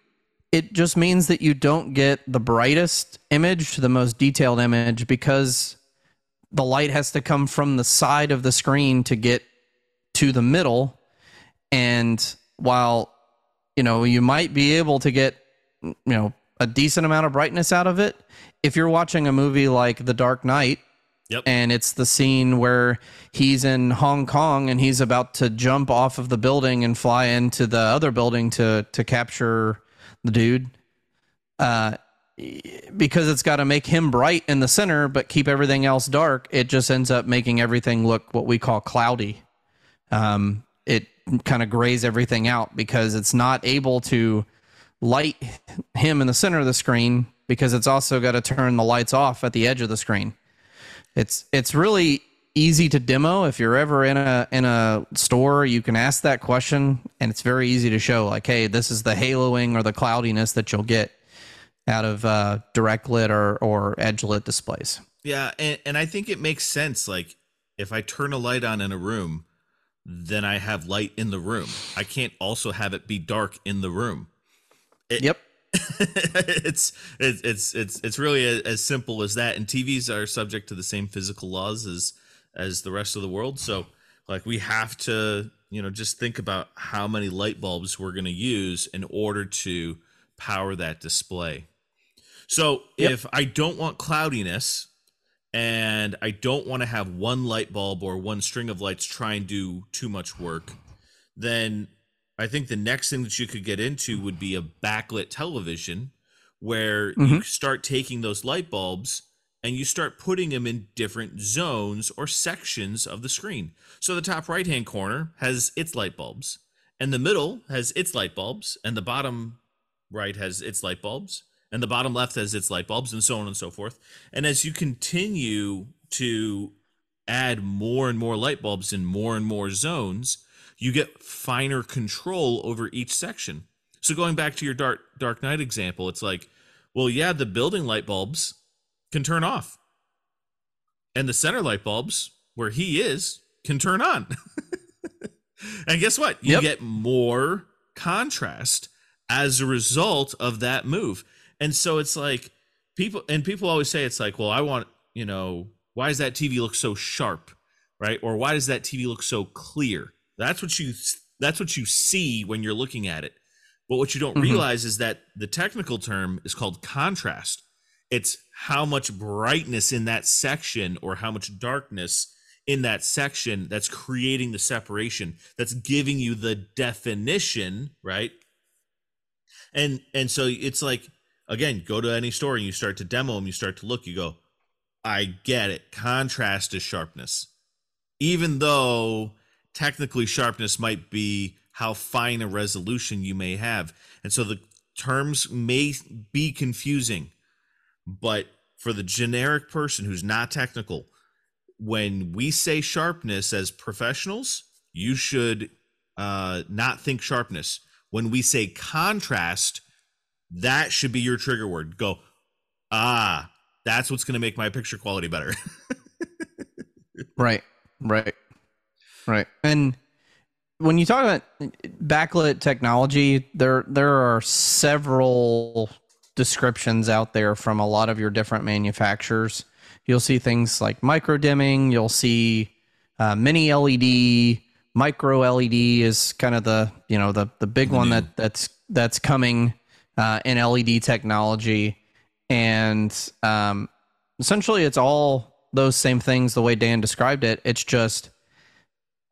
it just means that you don't get the brightest image to the most detailed image because the light has to come from the side of the screen to get to the middle and while you know you might be able to get you know a decent amount of brightness out of it if you're watching a movie like The Dark Knight Yep. and it's the scene where he's in Hong Kong and he's about to jump off of the building and fly into the other building to to capture the dude. Uh, because it's got to make him bright in the center, but keep everything else dark. It just ends up making everything look what we call cloudy. Um, it kind of grays everything out because it's not able to light him in the center of the screen because it's also got to turn the lights off at the edge of the screen. It's it's really easy to demo if you're ever in a in a store you can ask that question and it's very easy to show like hey this is the haloing or the cloudiness that you'll get out of uh, direct lit or or edge lit displays Yeah, and, and I think it makes sense. Like if I turn a light on in a room, then I have light in the room. I can't also have it be dark in the room. It- yep it's it's it's it's it's really as simple as that. And TVs are subject to the same physical laws as as the rest of the world. So like we have to you know just think about how many light bulbs we're going to use in order to power that display. So Yep. if I don't want cloudiness and I don't want to have one light bulb or one string of lights try and do too much work, then I think the next thing that you could get into would be a backlit television where you mm-hmm. start taking those light bulbs and you start putting them in different zones or sections of the screen. So the top right hand corner has its light bulbs, and the middle has its light bulbs, and the bottom right has its light bulbs, and the bottom left has its light bulbs, and so on and so forth. And as you continue to add more and more light bulbs in more and more zones, you get finer control over each section. So going back to your dark Dark Knight example, it's like, well, yeah, the building light bulbs can turn off. And the center light bulbs where he is can turn on. and guess what? You Yep. get more contrast as a result of that move. And so it's like people and people always say it's like, well, I want, you know, why does that TV look so sharp? Right? Or why does that TV look so clear? That's what you that's what you see when you're looking at it. But what you don't Mhm. realize is that the technical term is called contrast. It's how much brightness in that section or how much darkness in that section that's creating the separation, that's giving you the definition, right? And and so it's like again, go to any store and you start to demo them, you start to look, you go, I get it. Contrast is sharpness. Even though technically sharpness might be how fine a resolution you may have. And so the terms may be confusing, but for the generic person who's not technical, when we say sharpness as professionals, you should uh, not think sharpness. When we say contrast, that should be your trigger word. Go, ah, that's what's going to make my picture quality better. Right, right, right. And when you talk about backlit technology, there there are several descriptions out there from a lot of your different manufacturers. You'll see things like micro dimming. You'll see uh, mini LED, micro LED is kind of the you know the the big one that that's that's coming uh, in LED technology, and um, essentially it's all those same things the way Dan described it. It's just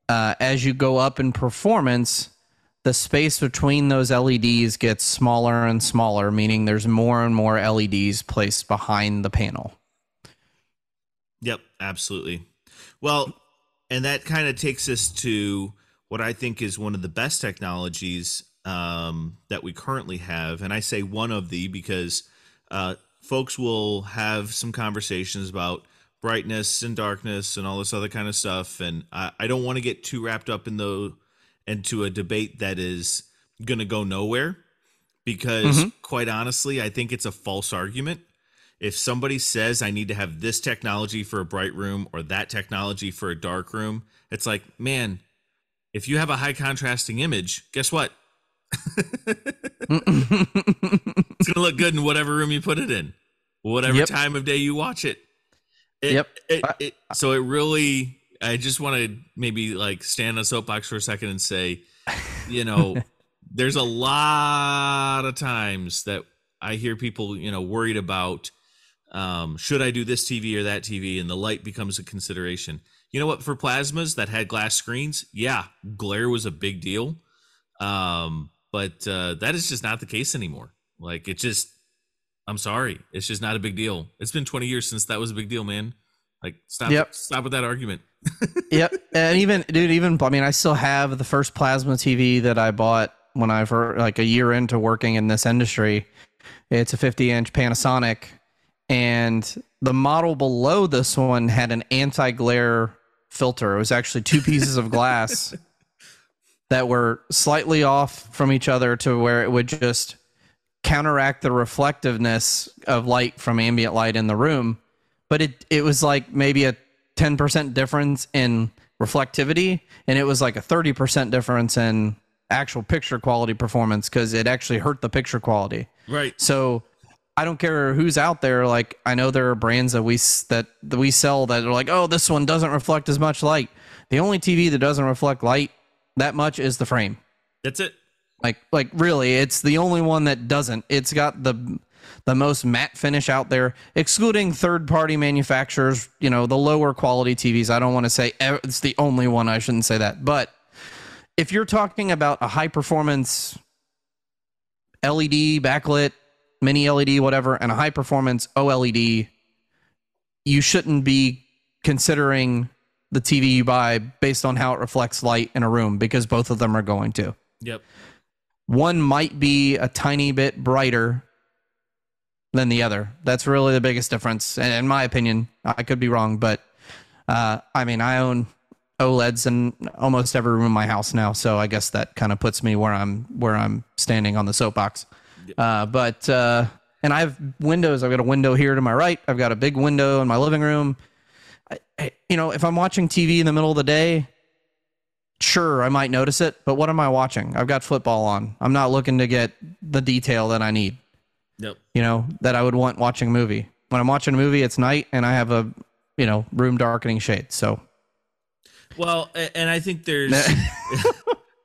uh, as you go up in performance, the space between those LEDs gets smaller and smaller, meaning there's more and more LEDs placed behind the panel. Yep, absolutely. Well, and that kind of takes us to what I think is one of the best technologies um, that we currently have. And I say one of the because uh, folks will have some conversations about brightness and darkness and all this other kind of stuff. And I, I don't want to get too wrapped up in the into a debate that is going to go nowhere because mm-hmm. quite honestly, I think it's a false argument. If somebody says I need to have this technology for a bright room or that technology for a dark room, it's like, man, if you have a high contrasting image, guess what? it's gonna look good in whatever room you put it in, whatever yep. time of day you watch it. It yep. It, it, so it really, I just want to maybe like stand on a soapbox for a second and say, you know, there's a lot of times that I hear people, you know, worried about um, should I do this TV or that TV, and the light becomes a consideration. You know what? For plasmas that had glass screens, yeah, glare was a big deal. Um, but uh, that is just not the case anymore. Like it just, I'm sorry, it's just not a big deal. It's been 20 years since that was a big deal, man. Like stop, yep. stop with that argument. yep, and even dude, even I mean, I still have the first plasma TV that I bought when I for like a year into working in this industry. It's a 50 inch Panasonic, and the model below this one had an anti glare filter. It was actually two pieces of glass that were slightly off from each other to where it would just counteract the reflectiveness of light from ambient light in the room. But it it was like maybe a 10% difference in reflectivity and it was like a 30% difference in actual picture quality performance cuz it actually hurt the picture quality. Right. So I don't care who's out there. Like I know there are brands that we that, that we sell that are like, oh, this one doesn't reflect as much light. The only TV that doesn't reflect light that much is the frame. That's it. Like like really, it's the only one that doesn't. It's got the the most matte finish out there, excluding third party manufacturers. You know, the lower quality TVs. I don't want to say it's the only one. I shouldn't say that, but if you're talking about a high performance LED backlit mini LED, whatever, and a high performance OLED, you shouldn't be considering the TV you buy based on how it reflects light in a room because both of them are going to. Yep. One might be a tiny bit brighter than the other. That's really the biggest difference. And in my opinion, I could be wrong, but uh, I mean, I own OLEDs in almost every room in my house now, so I guess that kind of puts me where I'm where I'm standing on the soapbox. Uh, but uh, and I have windows. I've got a window here to my right. I've got a big window in my living room. I, I, you know, if I'm watching TV in the middle of the day, sure, I might notice it. But what am I watching? I've got football on. I'm not looking to get the detail that I need. Yep. You know that I would want watching a movie. When I'm watching a movie, it's night, and I have a you know room darkening shade. So. Well, and I think there's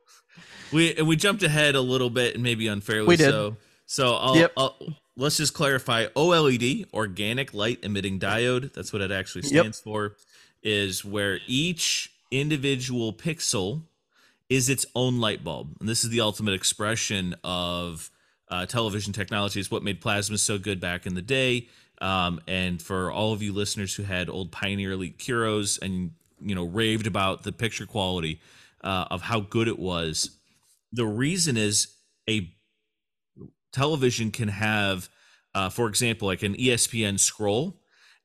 we we jumped ahead a little bit and maybe unfairly we did. so. So I'll, yep. I'll, let's just clarify OLED, organic light emitting diode, that's what it actually stands yep. for, is where each individual pixel is its own light bulb. And this is the ultimate expression of uh, television technology, is what made plasma so good back in the day. Um, and for all of you listeners who had old Pioneer Elite Kuros and you know raved about the picture quality uh, of how good it was, the reason is a television can have, uh, for example, like an ESPN scroll.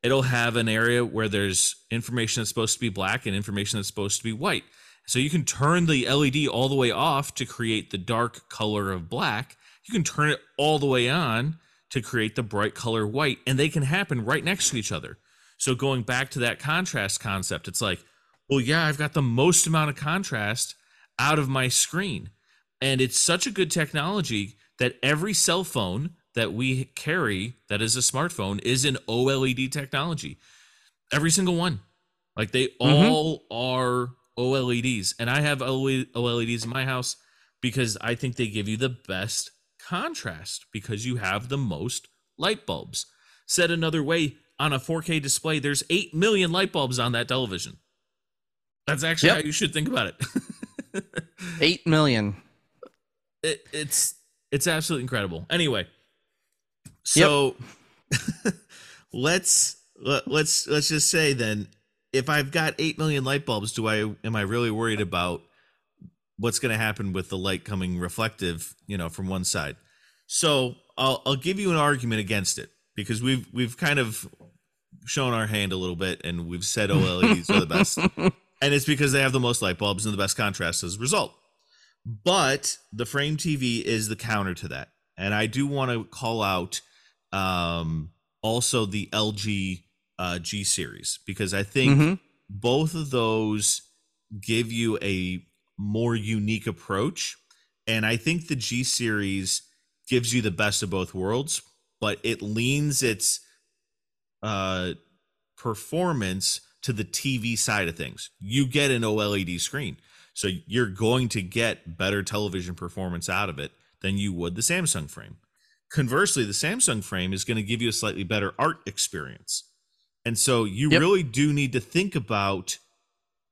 It'll have an area where there's information that's supposed to be black and information that's supposed to be white. So you can turn the LED all the way off to create the dark color of black. You can turn it all the way on to create the bright color white, and they can happen right next to each other. So going back to that contrast concept, it's like, well, yeah, I've got the most amount of contrast out of my screen. And it's such a good technology that every cell phone that we carry that is a smartphone is an OLED technology. Every single one. Like they mm-hmm. all are OLEDs. And I have OLEDs in my house because I think they give you the best contrast because you have the most light bulbs. Said another way, on a 4K display, there's 8 million light bulbs on that television. That's actually Yep. how you should think about it. Eight million. it it's it's absolutely incredible. Anyway, so let's let, let's let's just say then, if I've got eight million light bulbs, do I am I really worried about what's going to happen with the light coming reflective, you know, from one side? So I'll I'll give you an argument against it because we've we've kind of shown our hand a little bit and we've said OLEDs are the best, and it's because they have the most light bulbs and the best contrast as a result. But the frame TV is the counter to that. And I do want to call out um, also the LG uh, G series because I think Mhm. both of those give you a more unique approach. And I think the G series gives you the best of both worlds, but it leans its uh, performance to the TV side of things. You get an OLED screen. So you're going to get better television performance out of it than you would the Samsung frame. Conversely, the Samsung frame is going to give you a slightly better art experience. And so you Yep. really do need to think about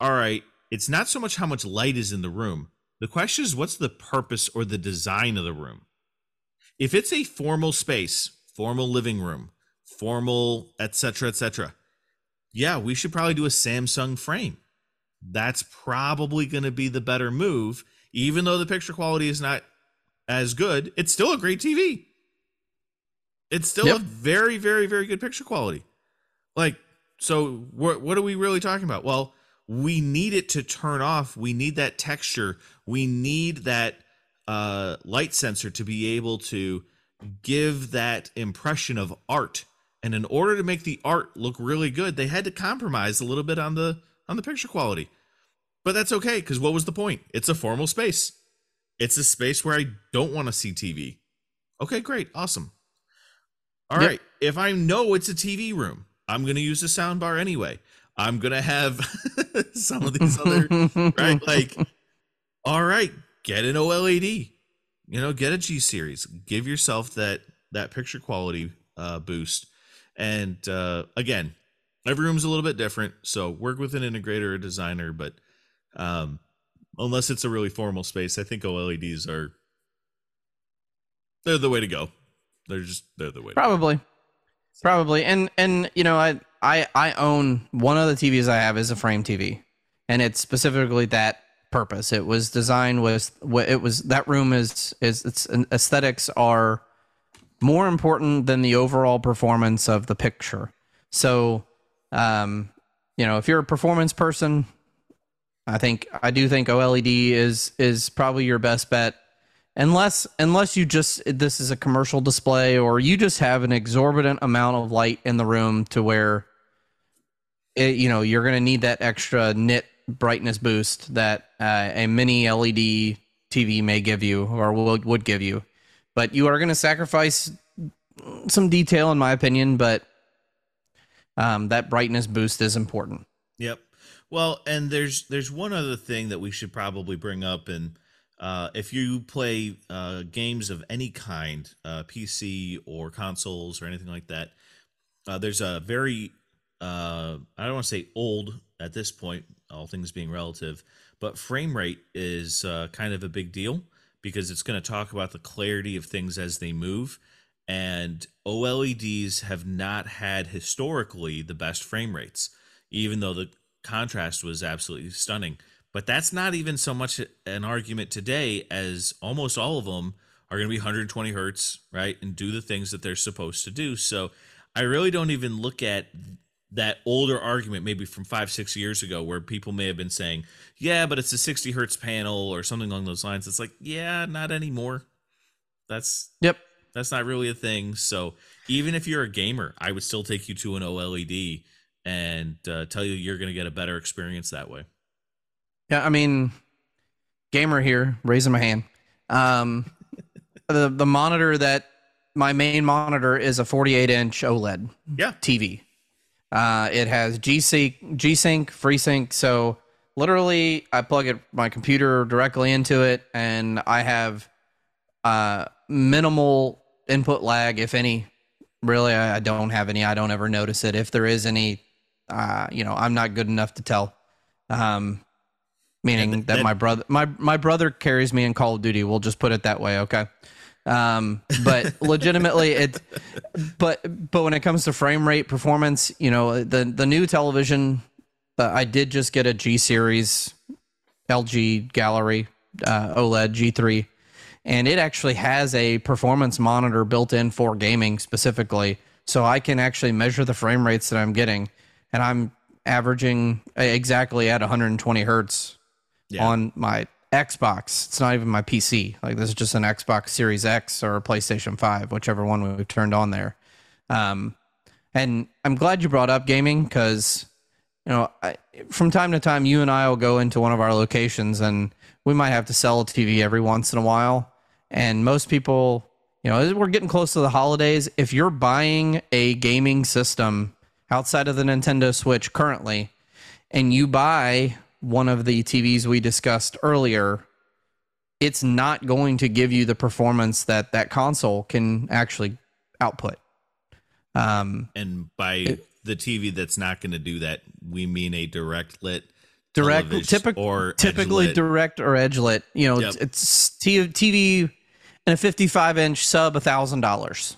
all right, it's not so much how much light is in the room. The question is what's the purpose or the design of the room? If it's a formal space, formal living room, formal etc etc. Yeah, we should probably do a Samsung frame that's probably going to be the better move even though the picture quality is not as good it's still a great tv it's still Yep. a very very very good picture quality. Like so what what are we really talking about? Well we need it to turn off. We need that texture. We need that uh light sensor to be able to give that impression of art. And in order to make the art look really good they had to compromise a little bit on the on the picture quality. But that's okay because what was the point? It's a formal space. It's a space where i don't want to see tv okay great awesome All right. Yep. if i know it's a tv room i'm going to use a sound bar anyway i'm going to have some of these other right like all right get an oled you know get a g series give yourself that that picture quality uh boost and uh again every room's a little bit different so work with an integrator or designer but um unless it's a really formal space i think oleds are they're the way to go they're just they're the way. Probably. Probably. And and you know, I I I own one of the TVs I have is a frame TV. And it's specifically that purpose. It was designed with what it was that room is is its aesthetics are more important than the overall performance of the picture. So um you know, if you're a performance person, I think I do think OLED is is probably your best bet unless unless you just this is a commercial display or you just have an exorbitant amount of light in the room to where it, you know you're going to need that extra nit brightness boost that uh, a mini LED TV may give you or will, would give you but you are going to sacrifice some detail in my opinion but um, that brightness boost is important Yep. Well, and there's there's one other thing that we should probably bring up, and uh, if you play uh, games of any kind, uh, PC or consoles or anything like that, uh, there's a very uh, I don't want to say old at this point, all things being relative, but frame rate is kind of a big deal because it's going to talk about the clarity of things as they move. And OLEDs have not had historically the best frame rates even though the contrast was absolutely stunning. But that's not even so much an argument today, as almost all of them are going to be 120 hertz, right? And do the things that they're supposed to do. So I really don't even look at that older argument, maybe from five, six years ago, where people may have been saying, yeah, but it's a 60 hertz panel or something along those lines. It's like, yeah, not anymore. That's yep that's not really a thing. So even if you're a gamer, I would still take you to an OLED and uh, tell you you're going to get a better experience that way. Yeah, I mean, gamer here, raising my hand. Um, the the monitor that my main monitor is a 48 inch OLED Yeah. TV. Uh, it has G Sync, G Sync, FreeSync. So literally, I plug it my computer directly into it, and I have uh, minimal input lag, if any. Really, I, I don't have any. I don't ever notice it. If there is any, uh, you know, I'm not good enough to tell. Um, meaning Yeah, that, that- my brother my my brother carries me in Call of Duty. We'll just put it that way, okay? Um, but legitimately, it. But but when it comes to frame rate performance, you know the the new television. Uh, I did just get a G series, LG Gallery uh, OLED G3, and it actually has a performance monitor built in for gaming specifically, so I can actually measure the frame rates that I'm getting, and I'm averaging exactly at 120 hertz Yeah. on my Xbox. It's not even my PC. Like this is just an Xbox Series X or a PlayStation 5, whichever one we've turned on there. Um, and I'm glad you brought up gaming because, you know, I, from time to time, you and I will go into one of our locations and we might have to sell a TV every once in a while. And most people, you know, we're getting close to the holidays. If you're buying a gaming system outside of the Nintendo Switch currently, and you buy one of the TVs we discussed earlier, it's not going to give you the performance that that console can actually output. Um, And by the TV that's not going to do that, we mean a direct lit, direct, typic, or typically edge-lit. direct or edge lit. You know, Yep. it's, it's T- TV and a 55 inch sub a thousand dollars.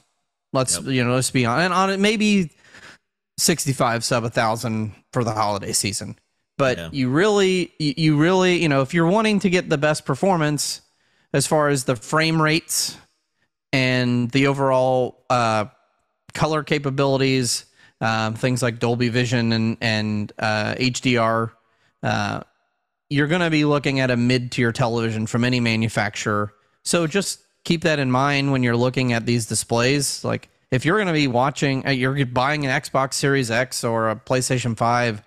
Let's Yep. you know, let's be on and on it maybe 65 sub a thousand for the holiday season. But Yeah. you really, you, really, you know, if you're wanting to get the best performance as far as the frame rates and the overall uh, color capabilities, um, things like Dolby Vision and and uh, HDR, uh, you're going to be looking at a mid-tier television from any manufacturer. So just keep that in mind when you're looking at these displays. Like if you're going to be watching, uh, you're buying an Xbox Series X or a PlayStation Five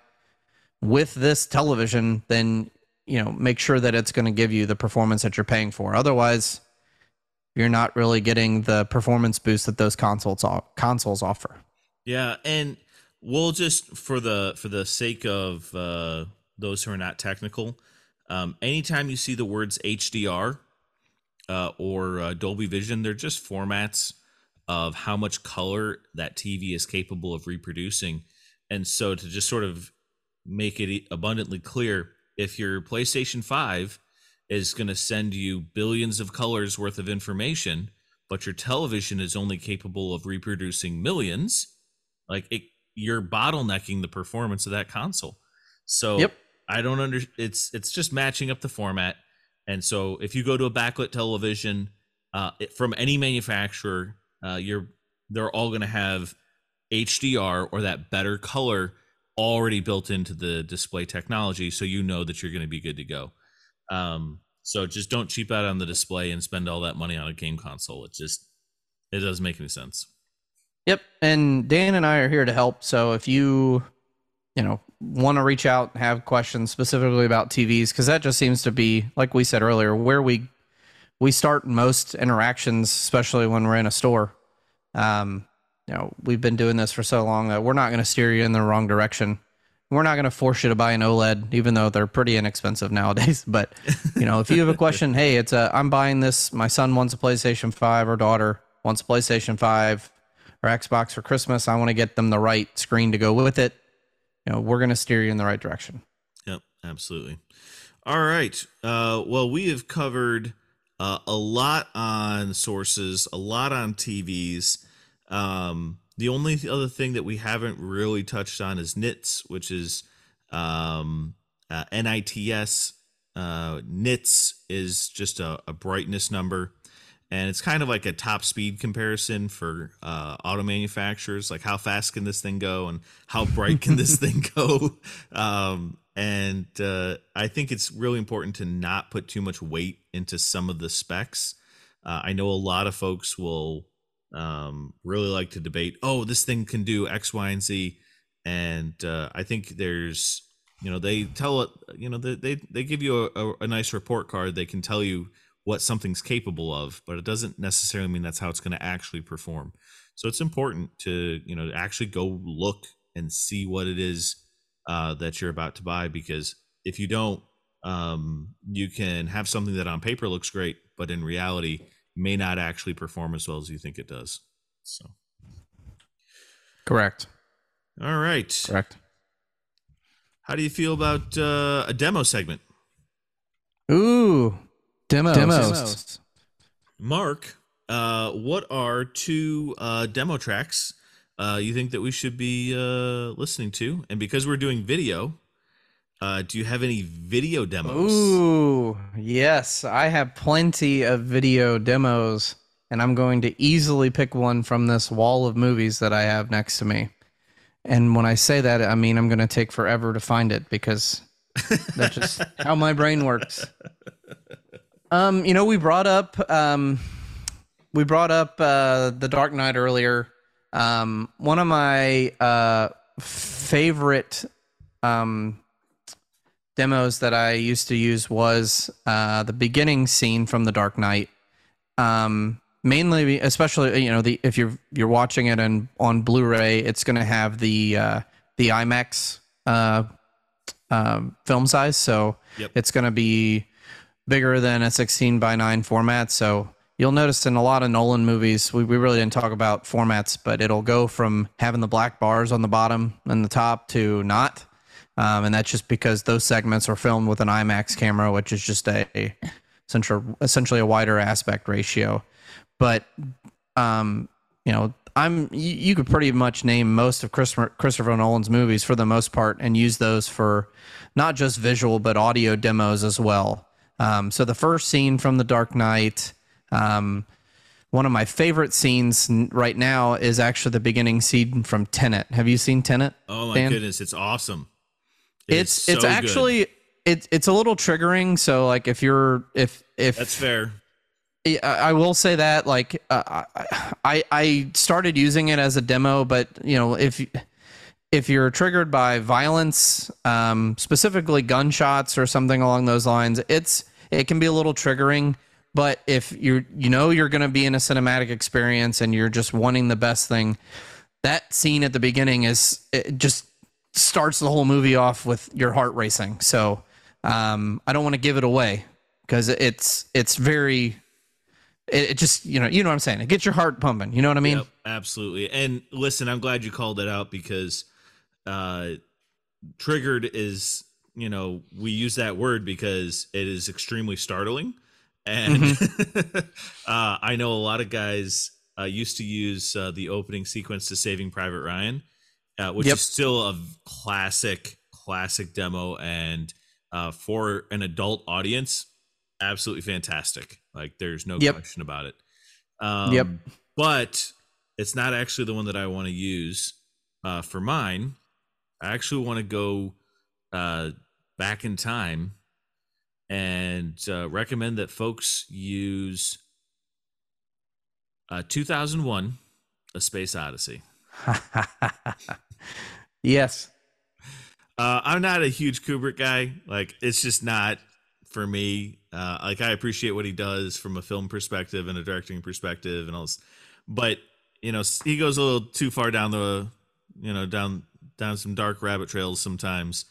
with this television, then you know make sure that it's going to give you the performance that you're paying for. Otherwise, you're not really getting the performance boost that those consoles consoles offer. Yeah, and we'll just for the for the sake of uh, those who are not technical, um, anytime you see the words HDR uh, or uh, Dolby Vision, they're just formats of how much color that TV is capable of reproducing. And so, to just sort of make it abundantly clear, if your PlayStation Five is going to send you billions of colors worth of information, but your television is only capable of reproducing millions, like it, you're bottlenecking the performance of that console. So Yep. I don't under it's it's just matching up the format. And so if you go to a backlit television uh, from any manufacturer, uh, you're they're all going to have HDR or that better color already built into the display technology, so you know that you're going to be good to go. Um, so just don't cheap out on the display and spend all that money on a game console. It just it doesn't make any sense. Yep. And Dan and I are here to help. So if you, you know, want to reach out, have questions specifically about TVs, because that just seems to be, like we said earlier, where we we start most interactions, especially when we're in a store. Um, you know, we've been doing this for so long that we're not going to steer you in the wrong direction. We're not going to force you to buy an OLED, even though they're pretty inexpensive nowadays. But you know, if you have a question, hey, it's a I'm buying this. My son wants a PlayStation Five, or daughter wants a PlayStation Five or Xbox for Christmas. I want to get them the right screen to go with it. You know, we're going to steer you in the right direction. Yep, absolutely. All right. Uh, well, we have covered uh, a lot on sources, a lot on TVs. Um, the only other thing that we haven't really touched on is nits, which is um, uh, NITS. Uh, nits is just a, a brightness number. And it's kind of like a top speed comparison for uh, auto manufacturers. Like, how fast can this thing go, and how bright can this thing go? Um, and uh, I think it's really important to not put too much weight into some of the specs. Uh, I know a lot of folks will um, really like to debate, oh, this thing can do X, Y, and Z. And uh, I think there's, you know, they tell it, you know, they they, they give you a, a, nice report card. They can tell you what something's capable of, but it doesn't necessarily mean that's how it's going to actually perform. So it's important to, you know, actually go look and see what it is uh, that you're about to buy because if you don't, um, you can have something that on paper looks great, but in reality may not actually perform as well as you think it does. So, Correct. all right. Correct. how do you feel about uh, a demo segment? Ooh, demos. Demos. Mark, uh, what are two uh, demo tracks uh, you think that we should be uh, listening to? And because we're doing video, uh, do you have any video demos? Ooh, yes, I have plenty of video demos, and I'm going to easily pick one from this wall of movies that I have next to me. And when I say that, I mean I'm going to take forever to find it because that's just how my brain works. Um, you know, we brought up um, we brought up uh, the Dark Knight earlier. Um, one of my uh, favorite um, demos that I used to use was uh, the beginning scene from The Dark Knight. Um, mainly, especially you know, the if you're you're watching it and on Blu-ray, it's going to have the uh, the IMAX uh, um, film size, so Yep. it's going to be bigger than a 16 by 9 format. So you'll notice in a lot of Nolan movies, we, we really didn't talk about formats, but it'll go from having the black bars on the bottom and the top to not. Um, and that's just because those segments are filmed with an IMAX camera, which is just a, essentially, essentially a wider aspect ratio. But um, you know, I'm you, you could pretty much name most of Christopher, Christopher Nolan's movies for the most part and use those for not just visual but audio demos as well. Um, so the first scene from The Dark Knight, um, one of my favorite scenes right now is actually the beginning scene from Tenet. Have you seen Tenet? Oh my Dan? goodness, it's awesome. It's it's so actually it's it's a little triggering. So like if you're if if that's fair. I will say that like uh, I I started using it as a demo, but you know if if you're triggered by violence, um, specifically gunshots or something along those lines, it's it can be a little triggering. But if you're you know you're going to be in a cinematic experience and you're just wanting the best thing, that scene at the beginning is it just starts the whole movie off with your heart racing. So um, I don't want to give it away because it's it's very it, it just you know you know what I'm saying. It gets your heart pumping. You know what I mean? Yep, absolutely. And listen, I'm glad you called it out because uh triggered is, you know, we use that word because it is extremely startling. And Mm-hmm. uh I know a lot of guys uh used to use uh, the opening sequence to Saving Private Ryan, uh, which Yep. is still a classic classic demo and uh for an adult audience, absolutely fantastic. Like there's no Yep. question about it. Um, Yep. But it's not actually the one that I want to use uh, for mine. I actually want to go uh, back in time and uh, recommend that folks use uh, 2001 A Space Odyssey. yes. Uh, I'm not a huge Kubrick guy. Like, it's just not for me. Uh, like, I appreciate what he does from a film perspective and a directing perspective and all this, but you know, he goes a little too far down the, you know, down down some dark rabbit trails sometimes,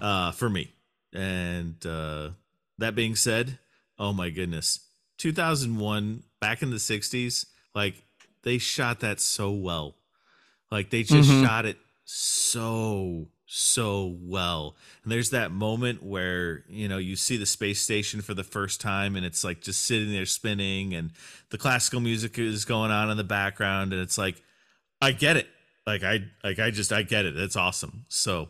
uh, for me. And uh, that being said, oh my goodness, 2001 back in the 60s, like they shot that so well. Like they just Mhm. shot it so so well. And there's that moment where, you know, you see the space station for the first time and it's like just sitting there spinning and the classical music is going on in the background and it's like I get it. Like I like I just I get it. It's awesome. So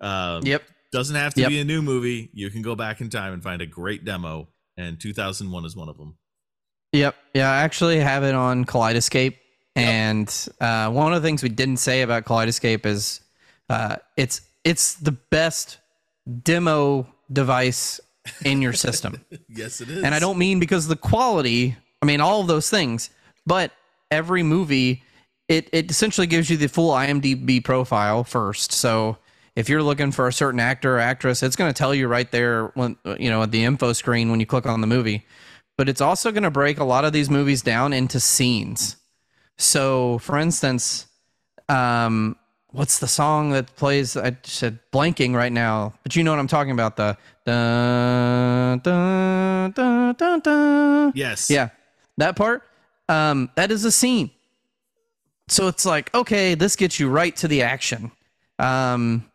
um Yep. doesn't have to Yep. be a new movie. You can go back in time and find a great demo and 2001 is one of them. Yep. Yeah, I actually have it on Kaleidescape. And uh, one of the things we didn't say about Kaleidescape is uh, it's it's the best demo device in your system. yes, it is. and I don't mean because the quality. I mean all of those things, but every movie it it essentially gives you the full IMDb profile first. So if you're looking for a certain actor or actress, it's going to tell you right there when you know at the info screen when you click on the movie. But it's also going to break a lot of these movies down into scenes. So, for instance, um, what's the song that plays? I said blanking right now, but you know what I'm talking about. The dun, dun, dun, dun, dun. Yes. Yeah, that part. Um, that is a scene. So it's like, okay, this gets you right to the action. Um,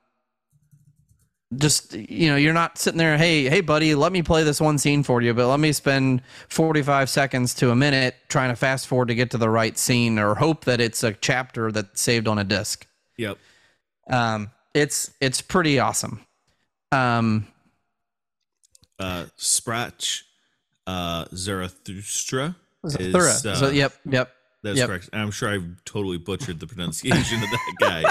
just you know you're not sitting there hey hey buddy let me play this one scene for you but let me spend 45 seconds to a minute trying to fast forward to get to the right scene or hope that it's a chapter that's saved on a disc Yep. um it's it's pretty awesome um Uh, Sprach, uh, Zarathustra. is, uh, so yep yep That's Yep. correct. I'm sure I've totally butchered the pronunciation of that guy,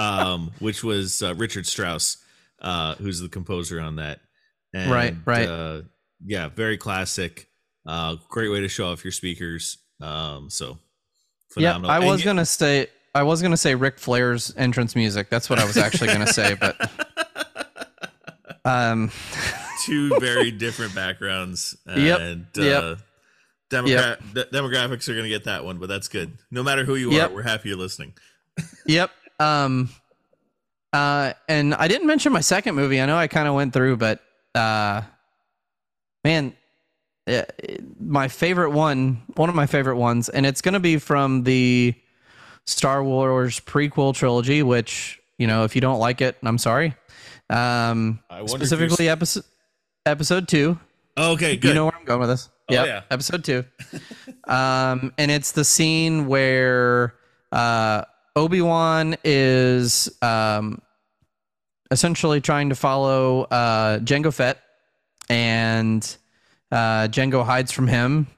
um, which was uh, Richard Strauss, uh, who's the composer on that. And, Right, right. Uh, yeah, very classic. Uh, great way to show off your speakers. Um, so yeah i was y- gonna say i was gonna say Ric flair's entrance music that's what i was actually gonna say but um two very different backgrounds. Yep, And yep. uh, demogra- de- demographics are to get that one, but that's good. No matter who you Yep. are, we're happy you're listening. Yep. Um uh and I didn't mention my second movie. I know I kind of went through but uh man uh, my favorite one, one of my favorite ones and it's going to be from the Star Wars prequel trilogy which, you know, if you don't like it, I'm sorry. Um I wonder if you're specifically episode episode 2. Okay, good. You know where I'm going with this. Oh, Yep, yeah. Episode two. um, and it's the scene where uh, Obi Wan is um, essentially trying to follow uh, Jango Fett, and uh, Jango hides from him,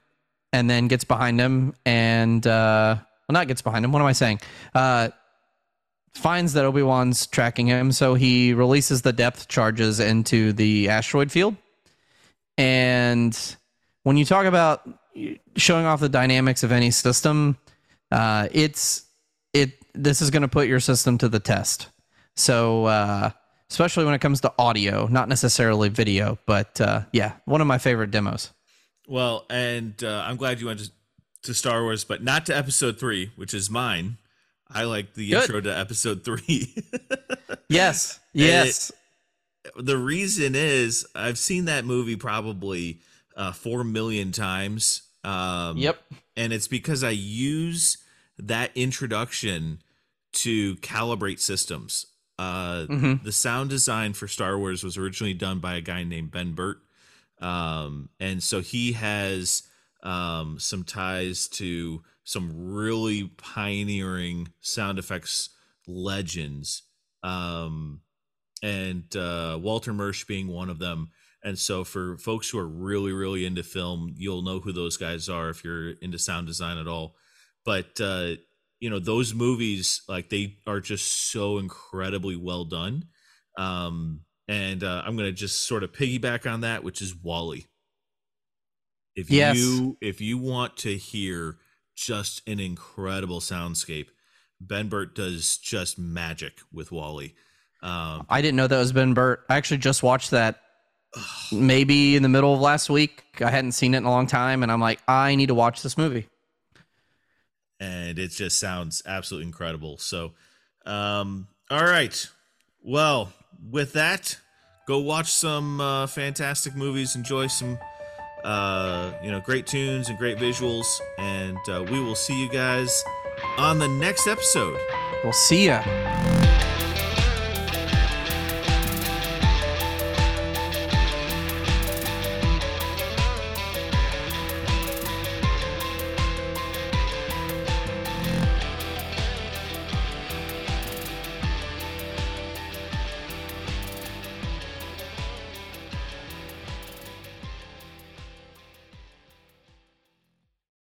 and then gets behind him, and uh, well, not gets behind him. What am I saying? Uh, finds that Obi Wan's tracking him, so he releases the depth charges into the asteroid field. And when you talk about showing off the dynamics of any system, uh, it's it. This is going to put your system to the test. So, uh, especially when it comes to audio, not necessarily video, but uh, yeah, one of my favorite demos. Well, and uh, I'm glad you went to, to Star Wars, but not to episode three, which is mine. I like the Good. intro to episode three. Yes, yes, the reason is I've seen that movie probably uh, four million times. Um, yep, and it's because I use that introduction to calibrate systems. Uh, Mhm. The sound design for Star Wars was originally done by a guy named Ben Burtt, um, and so he has um, some ties to some really pioneering sound effects legends, um, and uh, Walter Murch being one of them. And so, for folks who are really, really into film, you'll know who those guys are if you're into sound design at all. But uh, you know, those movies, like they are just so incredibly well done. Um, and uh, I'm gonna just sort of piggyback on that, which is WALL-E. If Yes. you if you want to hear just an incredible soundscape, Ben Burtt does just magic with WALL-E. Um, I didn't know that was Ben Burtt. I actually just watched that maybe in the middle of last week. I hadn't seen it in a long time, and I'm like, I need to watch this movie. And it just sounds absolutely incredible. So, um, all right. Well, with that, go watch some uh, fantastic movies. Enjoy some, uh, you know, great tunes and great visuals. And uh, we will see you guys on the next episode. We'll see ya.